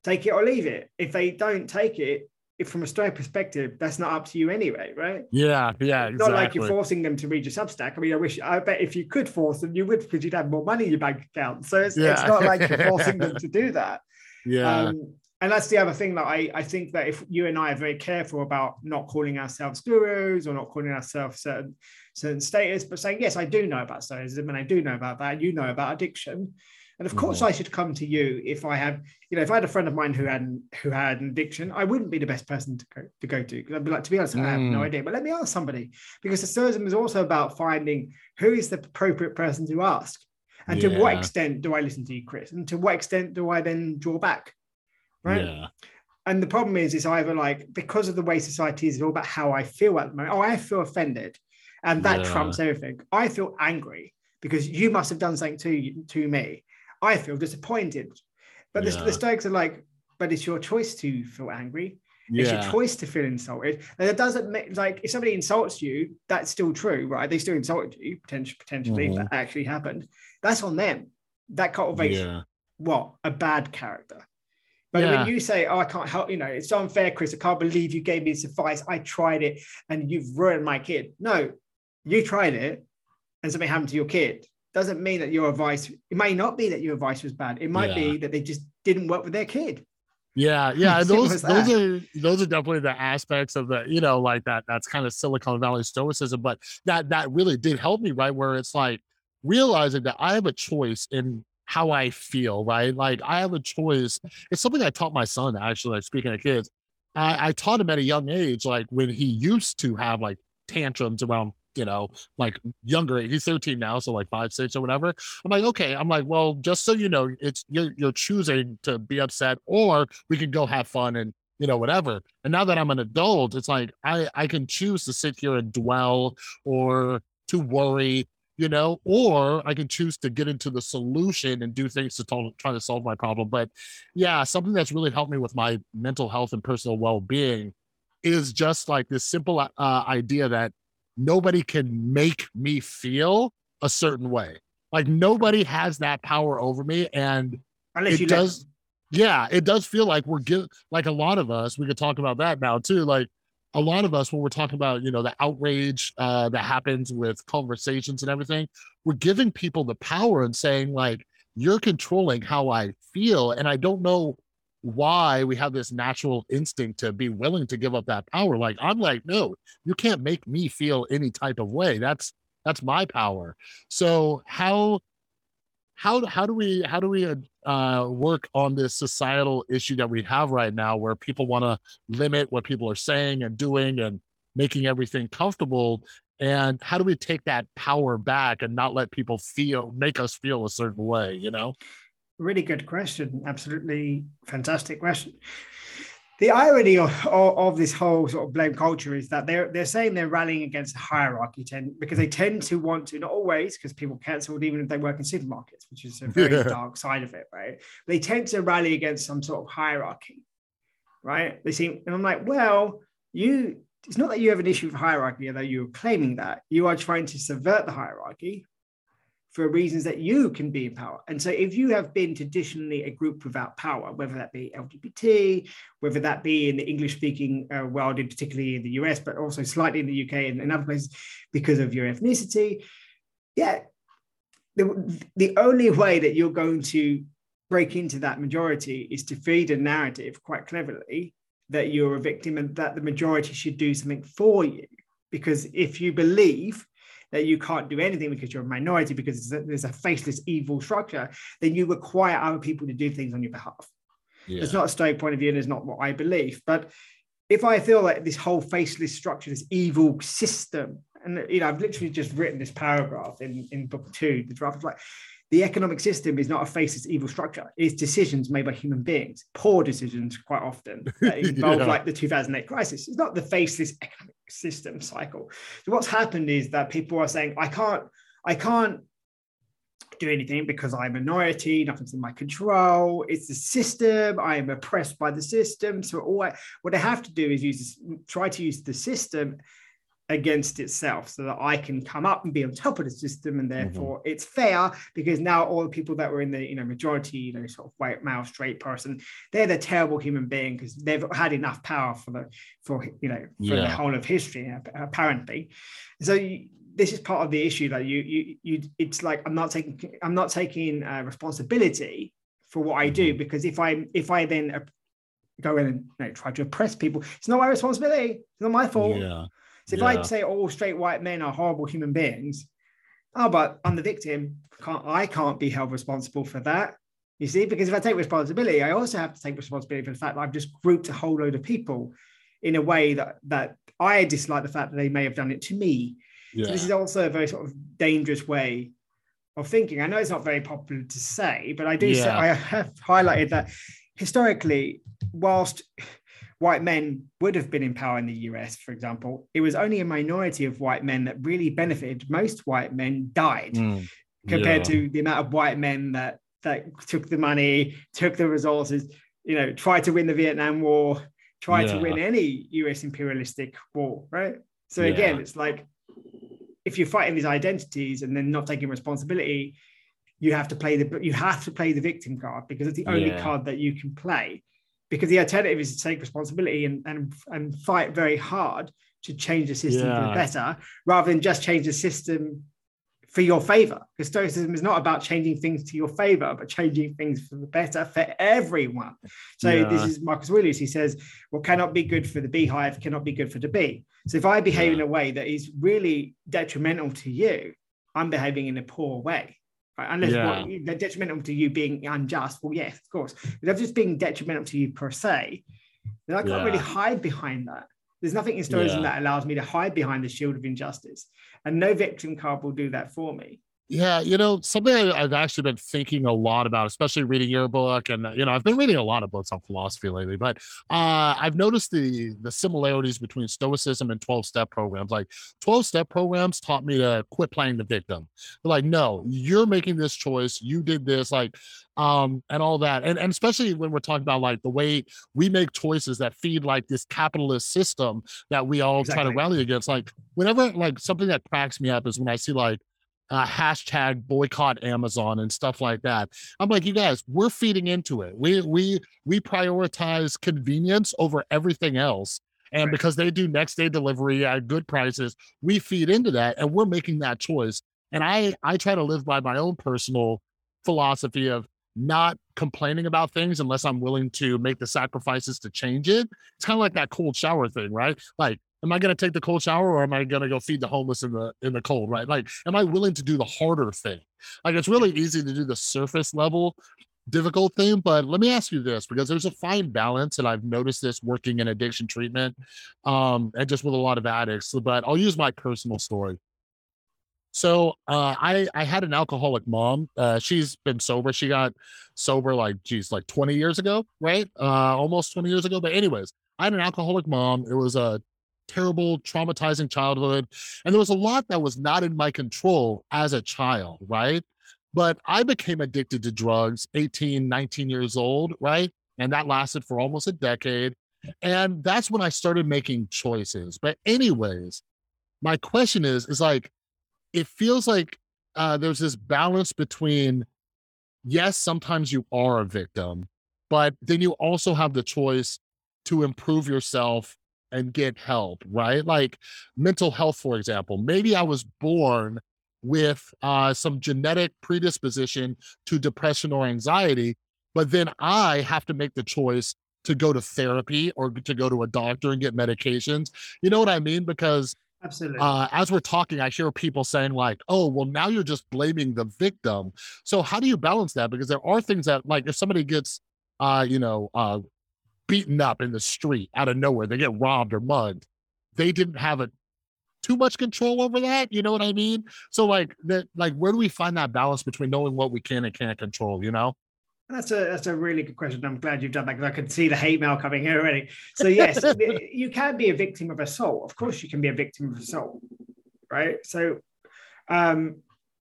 S2: Take it or leave it. If they don't take it, if from a Stoic perspective, that's not up to you anyway, right?
S1: Yeah, yeah.
S2: Exactly. Not like you're forcing them to read your Substack. I mean, I wish, I bet if you could force them, you would because you'd have more money in your bank account. So it's, yeah. it's not like you're forcing them to do that.
S1: Yeah. Um,
S2: and that's the other thing that I, I think that if you and I are very careful about not calling ourselves gurus or not calling ourselves certain certain status, but saying, yes, I do know about stoicism and I do know about that. You know about addiction. And of course, mm-hmm. I should come to you if I had, you know, if I had a friend of mine who had who had an addiction, I wouldn't be the best person to go to go to. Because I'd be like, to be honest, mm. I have no mm. idea. But let me ask somebody, because the stoicism is also about finding who is the appropriate person to ask, and yeah. to what extent do I listen to you, Chris, and to what extent do I then draw back? right? Yeah. And the problem is, it's either like because of the way society is, it's all about how I feel at the moment. Oh, I feel offended, and that yeah. trumps everything. I feel angry because you must have done something to to me. I feel disappointed. But yeah. the, the Stoics are like, but it's your choice to feel angry. It's your choice to feel insulted. And it doesn't make like if somebody insults you, that's still true, right? They still insulted you potentially, potentially mm-hmm. that actually happened. That's on them. That cultivates yeah. what a bad character. But yeah. when you say, "Oh, I can't help," you know, it's unfair, Chris. I can't believe you gave me this advice. I tried it, and you've ruined my kid. No, you tried it, and something happened to your kid. Doesn't mean that your advice. It may not be that your advice was bad. It might yeah. be that they just didn't work with their kid.
S1: Yeah, yeah, those those are those are definitely the aspects of the you know like that. That's kind of Silicon Valley stoicism, but that that really did help me right where it's like realizing that I have a choice in how I feel, right? Like I have a choice. It's something I taught my son actually, like speaking of kids. I, I taught him at a young age, like when he used to have like tantrums around, you know, like younger, he's 13 now, so like five, six or whatever. I'm like, okay. I'm like, well, just so you know, it's you're you're choosing to be upset, or we can go have fun and you know, whatever. And now that I'm an adult, it's like I I can choose to sit here and dwell or to worry you know, or I can choose to get into the solution and do things to t- try to solve my problem. But yeah, something that's really helped me with my mental health and personal well being is just like this simple uh, idea that nobody can make me feel a certain way. Like nobody has that power over me. And Unless it does, yeah, it does feel like we're give like a lot of us, we could talk about that now too. Like a lot of us, when we're talking about, you know, the outrage uh, that happens with conversations and everything, we're giving people the power and saying, like, you're controlling how I feel. And I don't know why we have this natural instinct to be willing to give up that power. Like, I'm like, no, you can't make me feel any type of way. That's that's my power. So how how how do we how do we uh, work on this societal issue that we have right now, where people want to limit what people are saying and doing and making everything comfortable? And how do we take that power back and not let people feel make us feel a certain way? You know,
S2: really good question. Absolutely fantastic question. The irony of, of, of, this whole sort of blame culture is that they're they're saying they're rallying against the hierarchy tend, because they tend to want to not always because people cancelled even if they work in supermarkets which is a very dark side of it right? They tend to rally against some sort of hierarchy right? They seem and i'm like well you it's not that you have an issue with hierarchy although you're claiming that. You are trying to subvert the hierarchy for reasons that you can be in power. And so, if you have been traditionally a group without power, whether that be LGBT, whether that be in the English speaking uh, world, in particularly in the US, but also slightly in the UK and, and other places because of your ethnicity, yeah, the, the only way that you're going to break into that majority is to feed a narrative quite cleverly that you're a victim and that the majority should do something for you. Because if you believe that you can't do anything because you're a minority because there's a faceless evil structure, then you require other people to do things on your behalf. Yeah. It's not a stoic point of view and it's not what I believe. But if I feel like this whole faceless structure, this evil system, and you know, I've literally just written this paragraph in, in book two, the draft of like, the economic system is not a faceless evil structure. It's decisions made by human beings, poor decisions quite often that involve yeah. like the 2008 crisis. It's not the faceless economic system cycle. So what's happened is that people are saying, I can't, I can't do anything because I'm a minority, nothing's in my control. It's the system. I am oppressed by the system. So all I, what I have to do is use this, try to use the system against itself so that I can come up and be on top of the system and mm-hmm. therefore mm-hmm. it's fair because now all the people that were in the you know majority you know sort of white male straight person they're the terrible human being because they've had enough power for the for you know for yeah. the whole of history apparently so you, this is part of the issue that you you you it's like I'm not taking I'm not taking uh, responsibility for what I do mm-hmm. because if I if I then uh, go in and you know, try to oppress people it's not my responsibility it's not my fault
S1: yeah
S2: so if yeah. I say all straight white men are horrible human beings, oh, but I'm the victim. Can't I can't be held responsible for that? You see, because if I take responsibility, I also have to take responsibility for the fact that I've just grouped a whole load of people in a way that that I dislike the fact that they may have done it to me. Yeah. So this is also a very sort of dangerous way of thinking. I know it's not very popular to say, but I do yeah. say I have highlighted that historically, whilst white men would have been in power in the US, for example, it was only a minority of white men that really benefited. Most white men died mm, compared yeah. to the amount of white men that that took the money, took the resources, you know, tried to win the Vietnam War, tried yeah. to win any US imperialistic war, right? So yeah. again, it's like if you're fighting these identities and then not taking responsibility, you have to play the you have to play the victim card because it's the only card that you can play because the alternative is to take responsibility and and, and fight very hard to change the system yeah. for the better rather than just change the system for your favor because stoicism is not about changing things to your favor but changing things for the better for everyone so yeah. this is marcus aurelius he says what cannot be good for the beehive cannot be good for the bee so if i behave yeah. in a way that is really detrimental to you i'm behaving in a poor way Right? Unless yeah. what, they're detrimental to you being unjust. Well, yes, of course. If they're just being detrimental to you per se, then I can't yeah. really hide behind that. There's nothing in Stoicism yeah. that allows me to hide behind the shield of injustice. And no victim card will do that for me.
S1: Yeah, you know, something I've actually been thinking a lot about, especially reading your book, and you know, I've been reading a lot of books on philosophy lately. But uh, I've noticed the the similarities between Stoicism and twelve step programs. Like twelve step programs taught me to quit playing the victim. They're like, no, you're making this choice. You did this, like, um, and all that. And and especially when we're talking about like the way we make choices that feed like this capitalist system that we all exactly. try to rally against. Like whenever like something that cracks me up is when I see like uh, hashtag boycott Amazon and stuff like that. I'm like, you guys, we're feeding into it. We we we prioritize convenience over everything else. And right. because they do next day delivery at good prices, we feed into that and we're making that choice. And I I try to live by my own personal philosophy of not complaining about things unless I'm willing to make the sacrifices to change it. It's kind of like that cold shower thing, right? Like am I going to take the cold shower or am I going to go feed the homeless in the in the cold? Right? Like, am I willing to do the harder thing? Like, it's really easy to do the surface level difficult thing. But let me ask you this because there's a fine balance, and I've noticed this working in addiction treatment, um, and just with a lot of addicts. But I'll use my personal story. So uh, I I had an alcoholic mom. Uh, she's been sober. She got sober like geez, like 20 years ago, right? Uh, almost 20 years ago. But anyways, I had an alcoholic mom. It was a terrible, traumatizing childhood. And there was a lot that was not in my control as a child, right? But I became addicted to drugs 18, 19 years old, right? And that lasted for almost a decade. And that's when I started making choices. But, anyways, my question is, is like, it feels like uh, there's this balance between, yes, sometimes you are a victim, but then you also have the choice to improve yourself and get help, right? Like mental health, for example. Maybe I was born with uh, some genetic predisposition to depression or anxiety, but then I have to make the choice to go to therapy or to go to a doctor and get medications. You know what I mean? Because
S2: Absolutely.
S1: Uh, as we're talking, I hear people saying like, "Oh, well, now you're just blaming the victim." So how do you balance that? Because there are things that, like, if somebody gets, uh, you know, uh, beaten up in the street out of nowhere. They get robbed or mugged. They didn't have a too much control over that. You know what I mean? So like that, like where do we find that balance between knowing what we can and can't control? You know?
S2: That's a that's a really good question. I'm glad you've done that because I can see the hate mail coming here already. So yes, you can be a victim of assault. Of course, you can be a victim of assault, right? So um,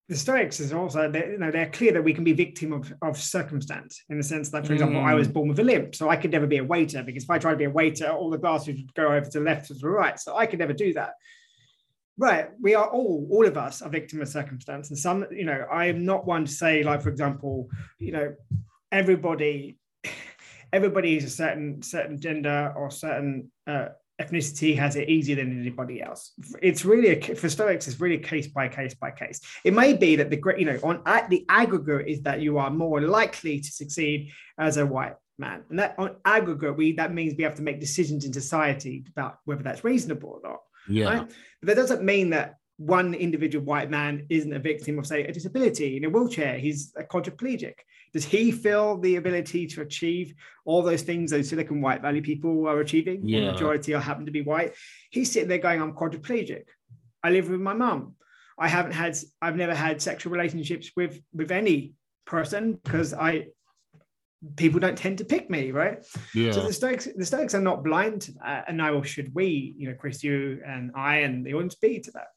S2: the Stoics is also they, you know they're clear that we can be victim of, of circumstance in the sense that, for example, mm. I was mm. born with a limp, so I could never be a waiter because if I tried to be a waiter, all the glasses would go over to the left or to the right, so I could never do that. Right, we are all, all of us are victim of circumstance, and some, you know, I am not one to say, like, for example, you know, everybody, everybody is a certain certain gender or certain uh, ethnicity has it easier than anybody else. It's really a, for Stoics, it's really case by case by case. It may be that the great, you know, on at the aggregate is that you are more likely to succeed as a white man, and that on aggregate, we that means we have to make decisions in society about whether that's reasonable or not.
S1: Yeah, right?
S2: but that doesn't mean that one individual white man isn't a victim of, say, a disability in a wheelchair. He's a quadriplegic. Does he feel the ability to achieve all those things those Silicon White Valley people are achieving?
S1: Yeah.
S2: The majority are happen to be white. He's sitting there going, I'm quadriplegic. I live with my mum. I haven't had, I've never had sexual relationships with with any person because I people don't tend to pick me, right?
S1: Yeah.
S2: So the Stoics, the Stoics are not blind to that, and now should we, you know, Chris, you and I and the audience be to that.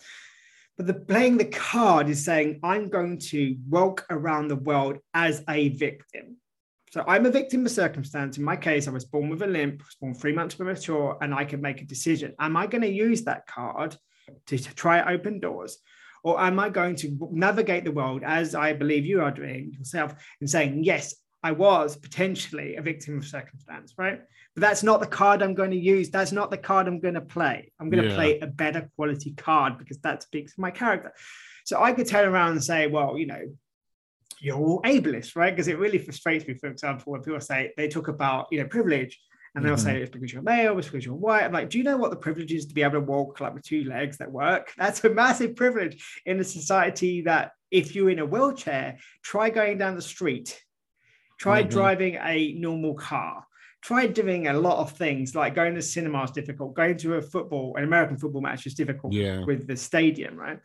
S2: But the playing the card is saying, I'm going to walk around the world as a victim. So I'm a victim of circumstance. In my case, I was born with a limp, was born three months premature, and I can make a decision. Am I going to use that card to, to try open doors? Or am I going to navigate the world as I believe you are doing yourself and saying, yes, I was potentially a victim of circumstance, right? But that's not the card I'm going to use. That's not the card I'm going to play. I'm going to play a better quality card because that speaks to my character. So I could turn around and say, well, you know, you're all ableist, right? Because it really frustrates me, for example, when people say they talk about, you know, privilege and they'll mm-hmm. say it's because you're male, it's because you're white. I'm like, do you know what the privilege is to be able to walk like with two legs that work? That's a massive privilege in a society that if you're in a wheelchair, try going down the street, try mm-hmm. driving a normal car. Tried doing a lot of things like going to the cinema is difficult. Going to a football an american football match is difficult
S1: yeah.
S2: with the stadium right?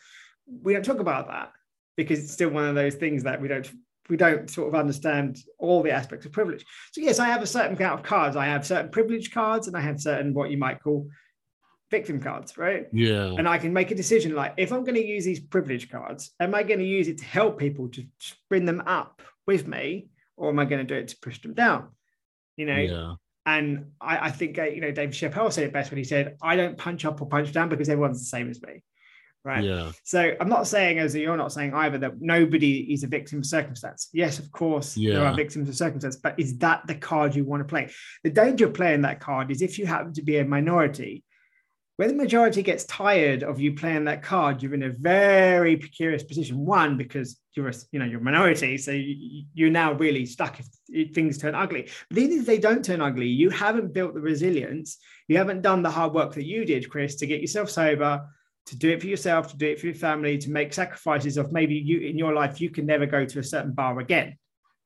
S2: We don't talk about that because it's still one of those things that we don't we don't sort of understand all the aspects of privilege. So yes i have a certain amount of cards. I have certain privilege cards and i have certain what you might call victim cards right?
S1: Yeah.
S2: And i can make a decision like if i'm going to use these privilege cards am i going to use it to help people to bring them up with me or am i going to do it to push them down you know.
S1: Yeah.
S2: And I, I think uh, you know David Chappelle said it best when he said, "I don't punch up or punch down because everyone's the same as me." Right.
S1: Yeah.
S2: So I'm not saying, as you're not saying either, that nobody is a victim of circumstance. Yes, of course, yeah. there are victims of circumstance, but is that the card you want to play? The danger of playing that card is if you happen to be a minority when the majority gets tired of you playing that card, you're in a very precarious position. One, because you're a, you know you're a minority, so you, are now really stuck if things turn ugly. But even if they don't turn ugly, you haven't built the resilience. You haven't done the hard work that you did, Chris, to get yourself sober, to do it for yourself, to do it for your family, to make sacrifices of maybe you in your life you can never go to a certain bar again,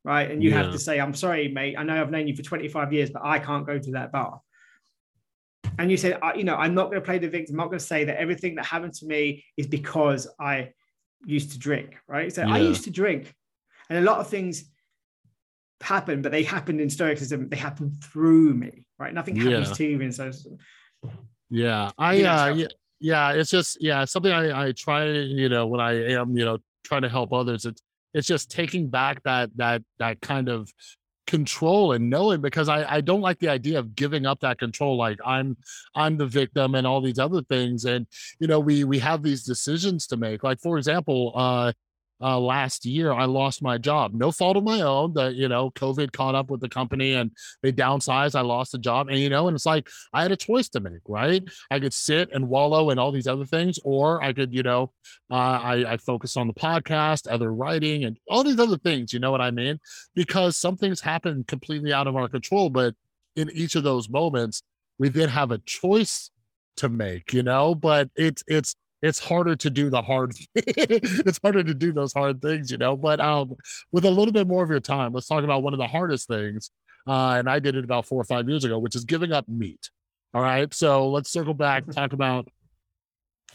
S2: right? And you yeah. have to say, "I'm sorry, mate. I know I've known you for 25 years, but I can't go to that bar." And you said, you know, I'm not going to play the victim. I'm not going to say that everything that happened to me is because I used to drink, right? So yeah. I used to drink, and a lot of things happen, but they happened in Stoicism. They happened through me, right? Nothing happens yeah. to you in Stoicism.
S1: Yeah, I, uh, yeah, yeah, it's just, yeah, something I, I try, you know, when I am, you know, trying to help others. It's, it's just taking back that, that, that kind of control and knowing because I, I don't like the idea of giving up that control like i'm i'm the victim and all these other things. And you know we we have these decisions to make. Like for example uh uh, last year, I lost my job. No fault of my own. That you know, COVID caught up with the company and they downsized. I lost the job, and you know, and it's like I had a choice to make. Right? I could sit and wallow in all these other things, or I could, you know, uh, I I focus on the podcast, other writing, and all these other things. You know what I mean? Because some things happen completely out of our control, but in each of those moments, we then have a choice to make. You know, but it's it's it's harder to do the hard it's harder to do those hard things you know but um with a little bit more of your time let's talk about one of the hardest things uh and i did it about four or five years ago which is giving up meat all right so let's circle back talk about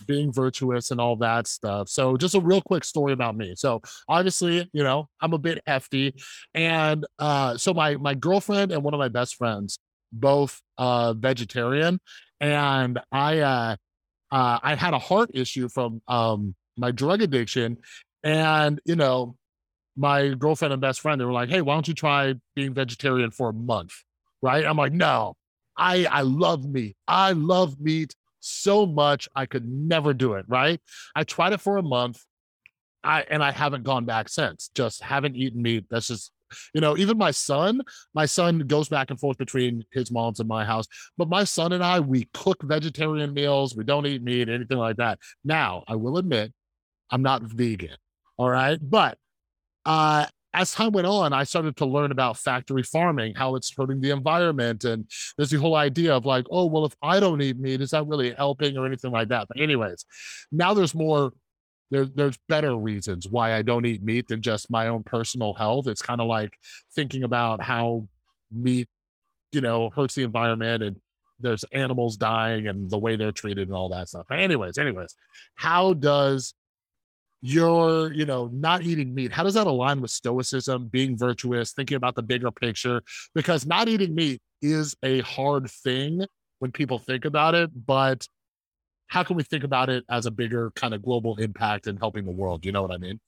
S1: being virtuous and all that stuff. So just a real quick story about me. So obviously, you know, I'm a bit hefty. And uh so my my girlfriend and one of my best friends, both uh vegetarian. And I uh uh I had a heart issue from um my drug addiction. And you know, my girlfriend and best friend, they were like, Hey, why don't you try being vegetarian for a month? Right. I'm like, no, I I love meat. I love meat so much I could never do it, right? I tried it for a month. I and I haven't gone back since. Just haven't eaten meat. That's just you know, even my son, my son goes back and forth between his mom's and my house. But my son and I, we cook vegetarian meals. We don't eat meat, anything like that. Now, I will admit, I'm not vegan. All right. But uh as time went on, I started to learn about factory farming, how it's hurting the environment. And there's the whole idea of like, oh, well, if I don't eat meat, is that really helping or anything like that? But, anyways, now there's more, there, there's better reasons why I don't eat meat than just my own personal health. It's kind of like thinking about how meat, you know, hurts the environment and there's animals dying and the way they're treated and all that stuff. Anyways, anyways, how does you're, you know, not eating meat. How does that align with stoicism, being virtuous, thinking about the bigger picture? Because not eating meat is a hard thing when people think about it, but how can we think about it as a bigger kind of global impact and helping the world? You know what I mean?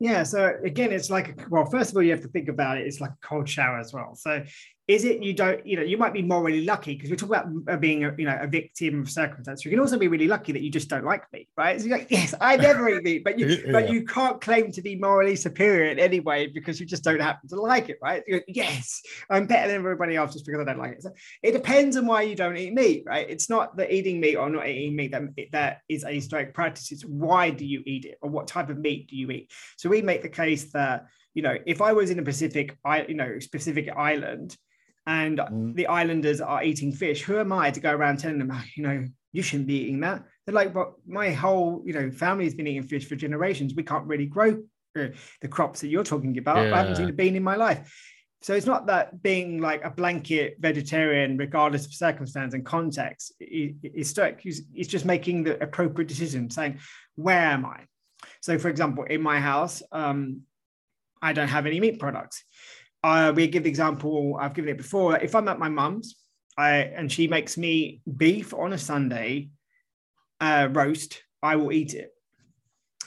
S2: Yeah. So again, it's like, well, first of all, you have to think about it. It's like a cold shower as well. So is it you don't you know you might be morally lucky because we talk about uh, being a, you know a victim of circumstance. You can also be really lucky that you just don't like meat right? So you're like yes i never eat meat but you yeah. but you can't claim to be morally superior in any way because you just don't happen to like it right? Go, yes i'm better than everybody else just because i don't like it. So it depends on why you don't eat meat right? It's not that eating meat or not eating meat that that is a stoic practice. It's why do you eat it or what type of meat do you eat? So we make the case that you know if i was in a pacific i you know specific island and mm. the islanders are eating fish. Who am I to go around telling them, you know, you shouldn't be eating that? They're like, but my whole, you know, family has been eating fish for generations. We can't really grow uh, the crops that you're talking about. Yeah. I haven't seen a bean in my life. So it's not that being like a blanket vegetarian, regardless of circumstance and context, is stuck. It's just making the appropriate decision, saying, where am I? So, for example, in my house, um, I don't have any meat products uh, we give the example I've given it before. If I'm at my mum's, I and she makes me beef on a Sunday uh, roast, I will eat it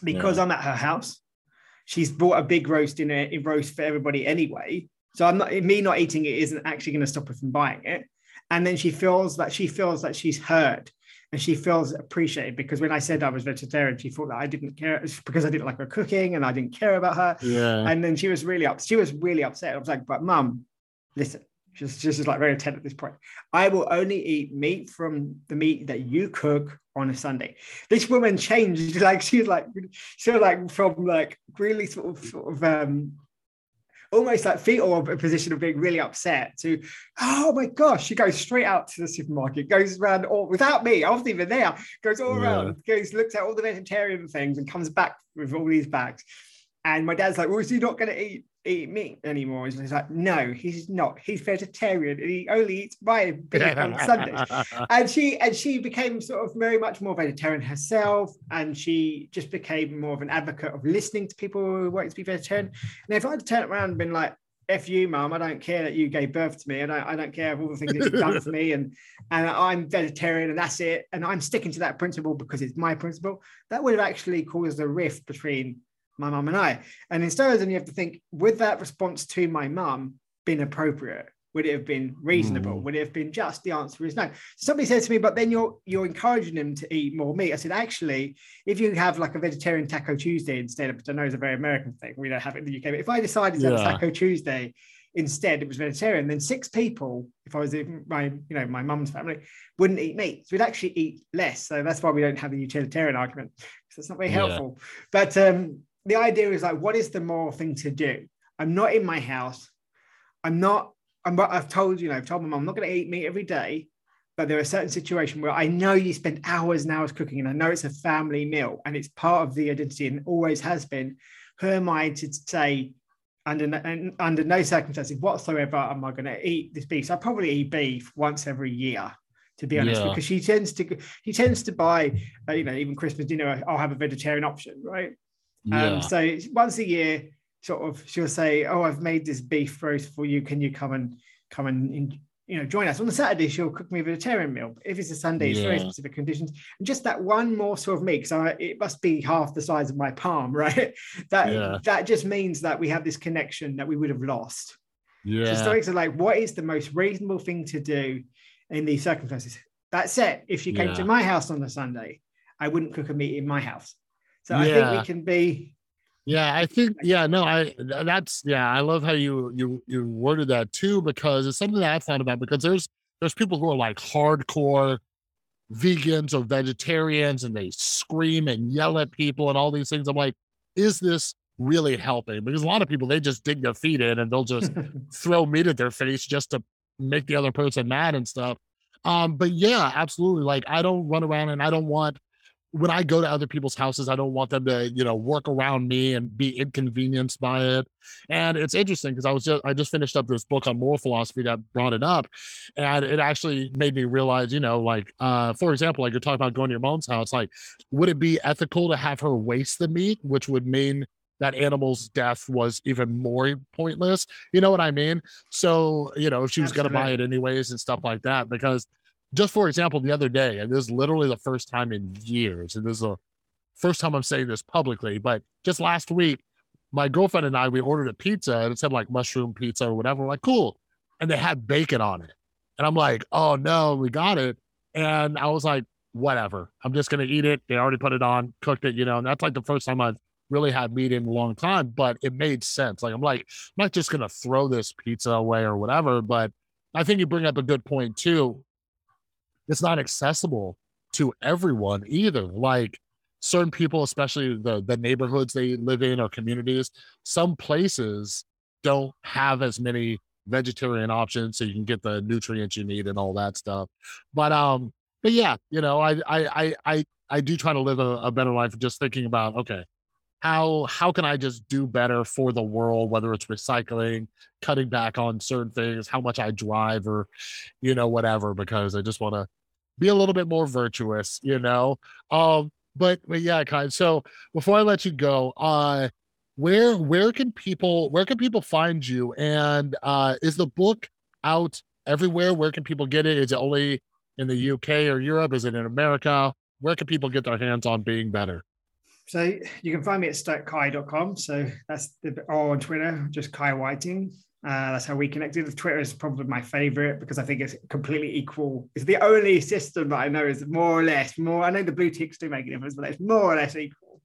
S2: because yeah. I'm at her house. She's bought a big roast in a, roast for everybody anyway. So I'm not me not eating it isn't actually going to stop her from buying it. And then she feels that she feels that she's heard and she feels appreciated because when I said I was vegetarian, she thought that I didn't care because I didn't like her cooking and I didn't care about her.
S1: Yeah.
S2: And then she was really up. She was really upset. I was like, "But mum, listen." She's just like very intent at this point. I will only eat meat from the meat that you cook on a Sunday. This woman changed, like she was like, she was like from like really sort of, sort of um, almost like feet fetal a position of being really upset to, oh my gosh, she goes straight out to the supermarket, goes around all without me, I wasn't even there, goes all yeah. around, goes, looks at all the vegetarian things and comes back with all these bags. And my dad's like, well, is he not going to eat eat meat anymore? And He's like, no, he's not. He's vegetarian and he only eats my beef on Sundays. And she and she became sort of very much more vegetarian herself, and she just became more of an advocate of listening to people who want to be vegetarian. And if I'd turned around and been like, F you, mum. I don't care that you gave birth to me. I don't, I don't care of all the things that you've done for me. And, and I'm vegetarian and that's it. And I'm sticking to that principle because it's my principle. That would have actually caused a rift between my mum and I. And in Stoicism, you have to think, with that response to my mum been appropriate? Would it have been reasonable? Mm. Would it have been just? The answer is no. Somebody said to me, but then you're you're encouraging them to eat more meat. I said, actually, if you have like a vegetarian taco Tuesday instead of, which I know is a very American thing, we don't have it in the UK, but if I decided to yeah. have Taco Tuesday instead it was vegetarian, then six people, if I was in my, you know, my mum's family, wouldn't eat meat. So we'd actually eat less. So that's why we don't have the utilitarian argument. So it's not very helpful. Yeah. But um, the idea is like, what is the moral thing to do? I'm not in my house. I'm not, I'm, I've told, you know, I've told my mom, I'm not going to eat meat every day, but there are certain situations where I know you spend hours and hours cooking and I know it's a family meal and it's part of the identity and always has been. Who am I to say, under, under no circumstances whatsoever am I going to eat this beef? So I probably eat beef once every year to be honest,
S1: Yeah.
S2: because she tends to he tends to buy, uh, you know, even Christmas dinner. I'll have a vegetarian option, right?
S1: Yeah.
S2: Um, so once a year, sort of, she'll say, "Oh, I've made this beef roast for you. Can you come and come and you know join us?" On the Saturday, she'll cook me a vegetarian meal. But if it's a Sunday, it's very specific conditions. And just that one morsel of meat, so it must be half the size of my palm, right? That
S1: Yeah.
S2: that just means that we have this connection that we would have lost. So
S1: yeah.
S2: Stoics are like, what is the most reasonable thing to do in these circumstances? That's it. If you came
S1: Yeah.
S2: to my house on a Sunday, I wouldn't cook a meat in my house. So I think
S1: Yeah.
S2: we can be
S1: Yeah, I think yeah, no, I that's yeah, I love how you you you worded that too because it's something that I've thought about because there's there's people who are like hardcore vegans or vegetarians and they scream and yell at people and all these things. I'm like, is this really helping? Because a lot of people they just dig their feet in and they'll just throw meat at their face just to make the other person mad and stuff. Um, but yeah, absolutely. Like I don't run around and I don't want when I go to other people's houses, I don't want them to, you know, work around me and be inconvenienced by it. And it's interesting because I was just I just finished up this book on moral philosophy that brought it up. And it actually made me realize, you know, like uh, for example, like you're talking about going to your mom's house, like, would it be ethical to have her waste the meat, which would mean that animal's death was even more pointless? You know what I mean? So, you know, if she was gonna buy it anyways and stuff like that, because just for example, the other day, and this is literally the first time in years, and this is the first time I'm saying this publicly, but just last week, my girlfriend and I we ordered a pizza and it said like mushroom pizza or whatever. We're like, cool. And they had bacon on it. And I'm like, oh no, we got it. And I was like, whatever. I'm just gonna eat it. They already put it on, cooked it, you know, and that's like the first time I've really had meat in a long time, but it made sense. Like I'm like, I'm not just gonna throw this pizza away or whatever, but I think you bring up a good point too it's not accessible to everyone either. Like certain people, especially the the neighborhoods they live in or communities, some places don't have as many vegetarian options so you can get the nutrients you need and all that stuff. But um, but yeah, you know, I I I I, I do try to live a, a better life just thinking about okay, how how can I just do better for the world, whether it's recycling, cutting back on certain things, how much I drive or you know, whatever, because I just want to be a little bit more virtuous, you know. Um, but but yeah, kind. So before I let you go, uh, where where can people where can people find you? And uh, is the book out everywhere? Where can people get it? Is it only in the UK or Europe? Is it in America? Where can people get their hands on being better?
S2: So you can find me at stoickai.com. So that's the or on Twitter, just Kai Whiting. Uh, that's how we connected. Twitter is probably my favorite because I think it's completely equal. It's the only system that I know is more or less more. I know the blue ticks do make a difference, but it's more or less equal.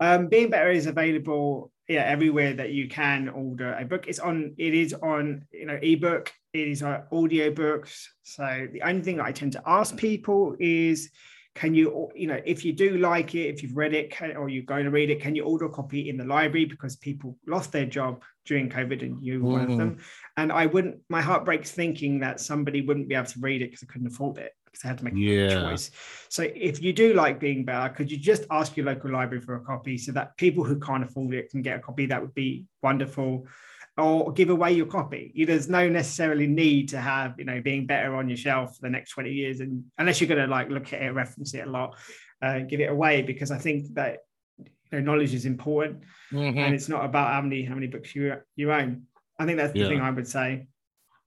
S2: Um, Being Better is available yeah everywhere that you can order a book. It's on. It is on you know ebook. It is on audio books. So the only thing that I tend to ask people is can you you know if you do like it if you've read it can, or you're going to read it can you order a copy in the library? Because people lost their job during covid and you were one of them. Mm. And i wouldn't my heart breaks thinking that somebody wouldn't be able to read it because i couldn't afford it because i had to make a choice. So if you do like being better could you just ask your local library for a copy so that people who can't afford it can get a copy? That would be wonderful or give away your copy. You, there's no necessarily need to have, you know, being better on your shelf for the next 20 years. And unless you're going to like look at it, reference it a lot, uh, give it away because I think that you know, knowledge is important
S1: Mhm.
S2: and it's not about how many how many books you you own. I think that's the
S1: Yeah.
S2: thing I would say.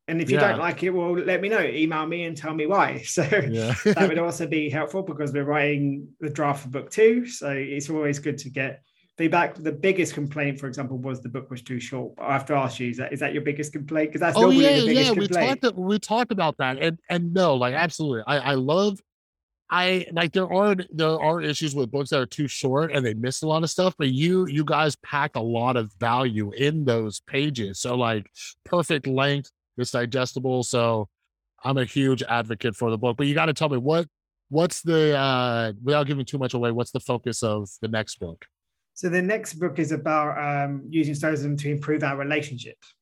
S2: And if you
S1: Yeah.
S2: don't like it, well, let me know. Email me and tell me why. So
S1: Yeah.
S2: that would also be helpful because we're writing the draft for book two. So it's always good to get feedback. The biggest complaint, for example, was the book was too short. I have to ask you, is that is that your biggest complaint? Because that's
S1: oh
S2: normally
S1: yeah,
S2: the biggest
S1: yeah. We
S2: complaint.
S1: talked we talked about that, and and no, like absolutely. I I love. I like there are there are issues with books that are too short and they miss a lot of stuff, but you you guys pack a lot of value in those pages. So like perfect length, it's digestible. So I'm a huge advocate for the book. But you got to tell me what what's the uh without giving too much away, what's the focus of the next book?
S2: So the next book is about um, using stoicism to improve our relationships.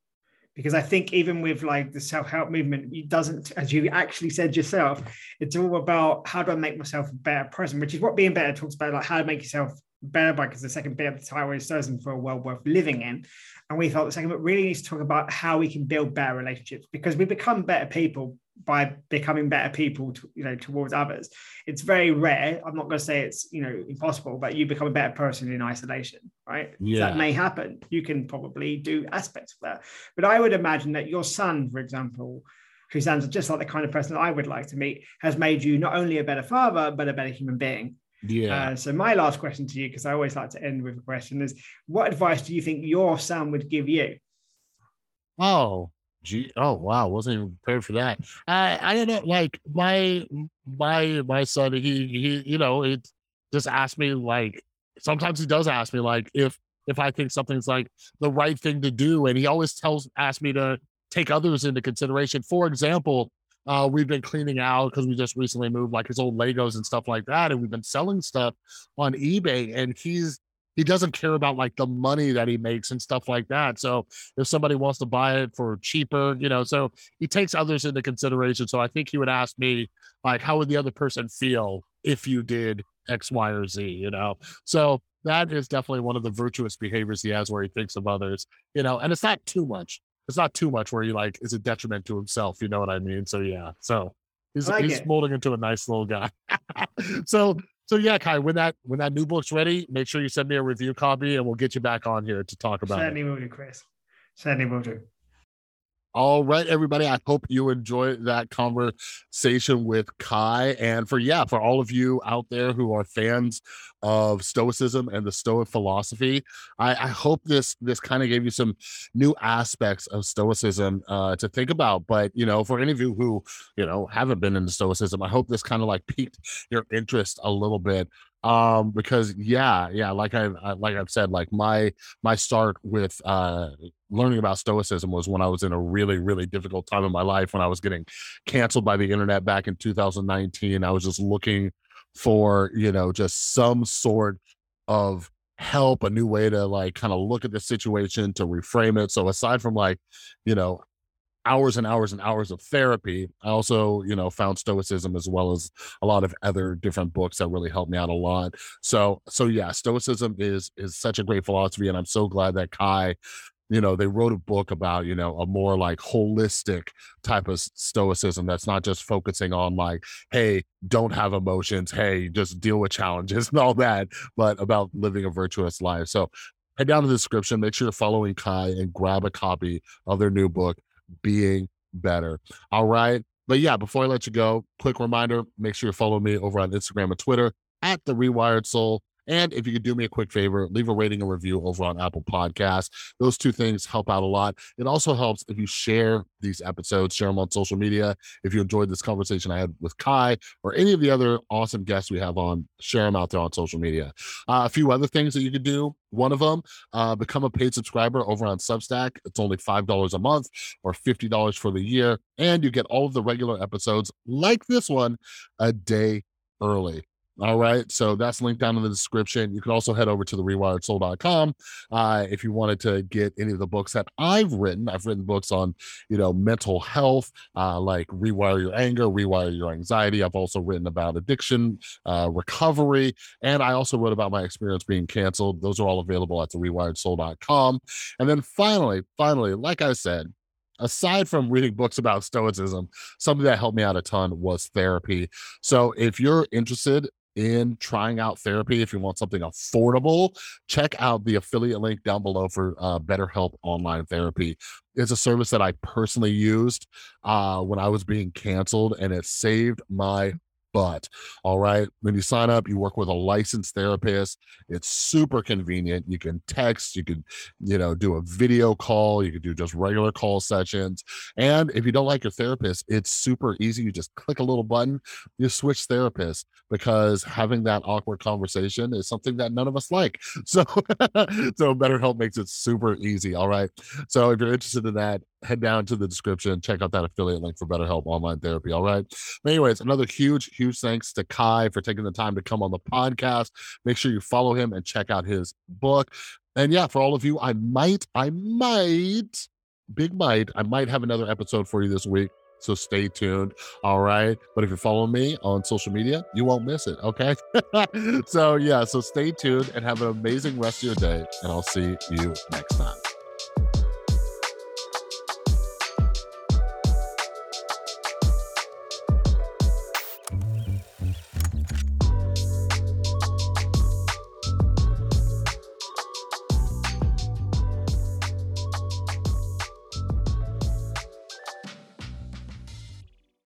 S2: Because I think even with like the self-help movement, it doesn't, as you actually said yourself, it's all about how do I make myself a better person, which is what being better talks about, like how to make yourself better by because the second bit of the title is stoicism for a world worth living in. And we thought the second book really needs to talk about how we can build better relationships because we become better people by becoming better people, to, you know, towards others. It's very rare. I'm not going to say it's you know impossible, but you become a better person in isolation, right?
S1: Yeah.
S2: That may happen. You can probably do aspects of that, but I would imagine that your son, for example, who sounds just like the kind of person I would like to meet, has made you not only a better father but a better human being.
S1: Yeah.
S2: Uh, so my last question to you, because I always like to end with a question, is: What advice do you think your son would give you?
S1: Oh, gee. Oh, wow. Wasn't even prepared for that. I I don't know. Like my my my son, he he, you know, it just asked me like sometimes he does ask me like if if I think something's like the right thing to do. And he always tells asks me to take others into consideration. For example, uh, we've been cleaning out because we just recently moved like his old Legos and stuff like that. And we've been selling stuff on eBay. And he's he doesn't care about like the money that he makes and stuff like that. So if somebody wants to buy it for cheaper, you know, so he takes others into consideration. So I think he would ask me, like, how would the other person feel if you did X, Y, or Z, you know? So that is definitely one of the virtuous behaviors he has where he thinks of others, you know, and it's not too much. It's not too much where he like is a detriment to himself, you know what I mean? So yeah. So he's
S2: like
S1: he's
S2: it.
S1: molding into a nice little guy. so so yeah, Kai, when that when that new book's ready, make sure you send me a review copy and we'll get you back on here to talk about it.
S2: Certainly will do, Chris. Certainly will do.
S1: All right, everybody. I hope you enjoyed that conversation with Kai. And for, yeah, for all of you out there who are fans of Stoicism and the Stoic philosophy, I, I hope this this kind of gave you some new aspects of Stoicism uh, to think about. But, you know, for any of you who, you know, haven't been into Stoicism, I hope this kind of like piqued your interest a little bit um because yeah yeah like i've like i've said like my my start with uh learning about stoicism was when i was in a really really difficult time in my life when i was getting canceled by the internet back in 2019 i was just looking for you know just some sort of help a new way to like kind of look at the situation to reframe it. So aside from like you know hours and hours and hours of therapy. I also, you know, found stoicism as well as a lot of other different books that really helped me out a lot. So, so yeah, stoicism is is such a great philosophy, and I'm so glad that Kai, you know, they wrote a book about you know a more like holistic type of stoicism that's not just focusing on like, hey, don't have emotions, hey, just deal with challenges and all that, but about living a virtuous life. So. Head down to the description. Make sure you're following Kai and grab a copy of their new book, being better. All right. But yeah, before I let you go, quick reminder make sure you follow me over on Instagram and Twitter at The Rewired Soul. And if you could do me a quick favor, leave a rating and review over on Apple Podcasts. Those two things help out a lot. It also helps if you share these episodes, share them on social media. If you enjoyed this conversation I had with Kai or any of the other awesome guests we have on, share them out there on social media. Uh, a few other things that you could do. One of them, uh, become a paid subscriber over on Substack. It's only $5 a month or $50 for the year. And you get all of the regular episodes like this one a day early. All right. So that's linked down in the description. You can also head over to the rewiredsoul.com uh, if you wanted to get any of the books that I've written. I've written books on, you know, mental health, uh, like Rewire Your Anger, Rewire Your Anxiety. I've also written about addiction, uh, recovery, and I also wrote about my experience being canceled. Those are all available at the rewiredsoul.com. And then finally, finally, like I said, aside from reading books about stoicism something that helped me out a ton was therapy so if you're interested in trying out therapy if you want something affordable check out the affiliate link down below for uh, betterhelp online therapy. It's a service that i personally used uh, when i was being canceled and it saved my butt. All right. When you sign up, you work with a licensed therapist. It's super convenient. You can text, you can, you know, do a video call, you can do just regular call sessions. And if you don't like your therapist, it's super easy. You just click a little button, you switch therapists because having that awkward conversation is something that none of us like. So, so BetterHelp makes it super easy. All right. So if you're interested in that, head down to the description, check out that affiliate link for BetterHelp online therapy. All right. But anyways, another huge, huge thanks to Kai for taking the time to come on the podcast. Make sure you follow him and check out his book. And yeah, for all of you, I might, I might, big might, I might have another episode for you this week. So stay tuned. All right. But if you're following me on social media, you won't miss it. Okay. so yeah, so stay tuned and have an amazing rest of your day. And I'll see you next time.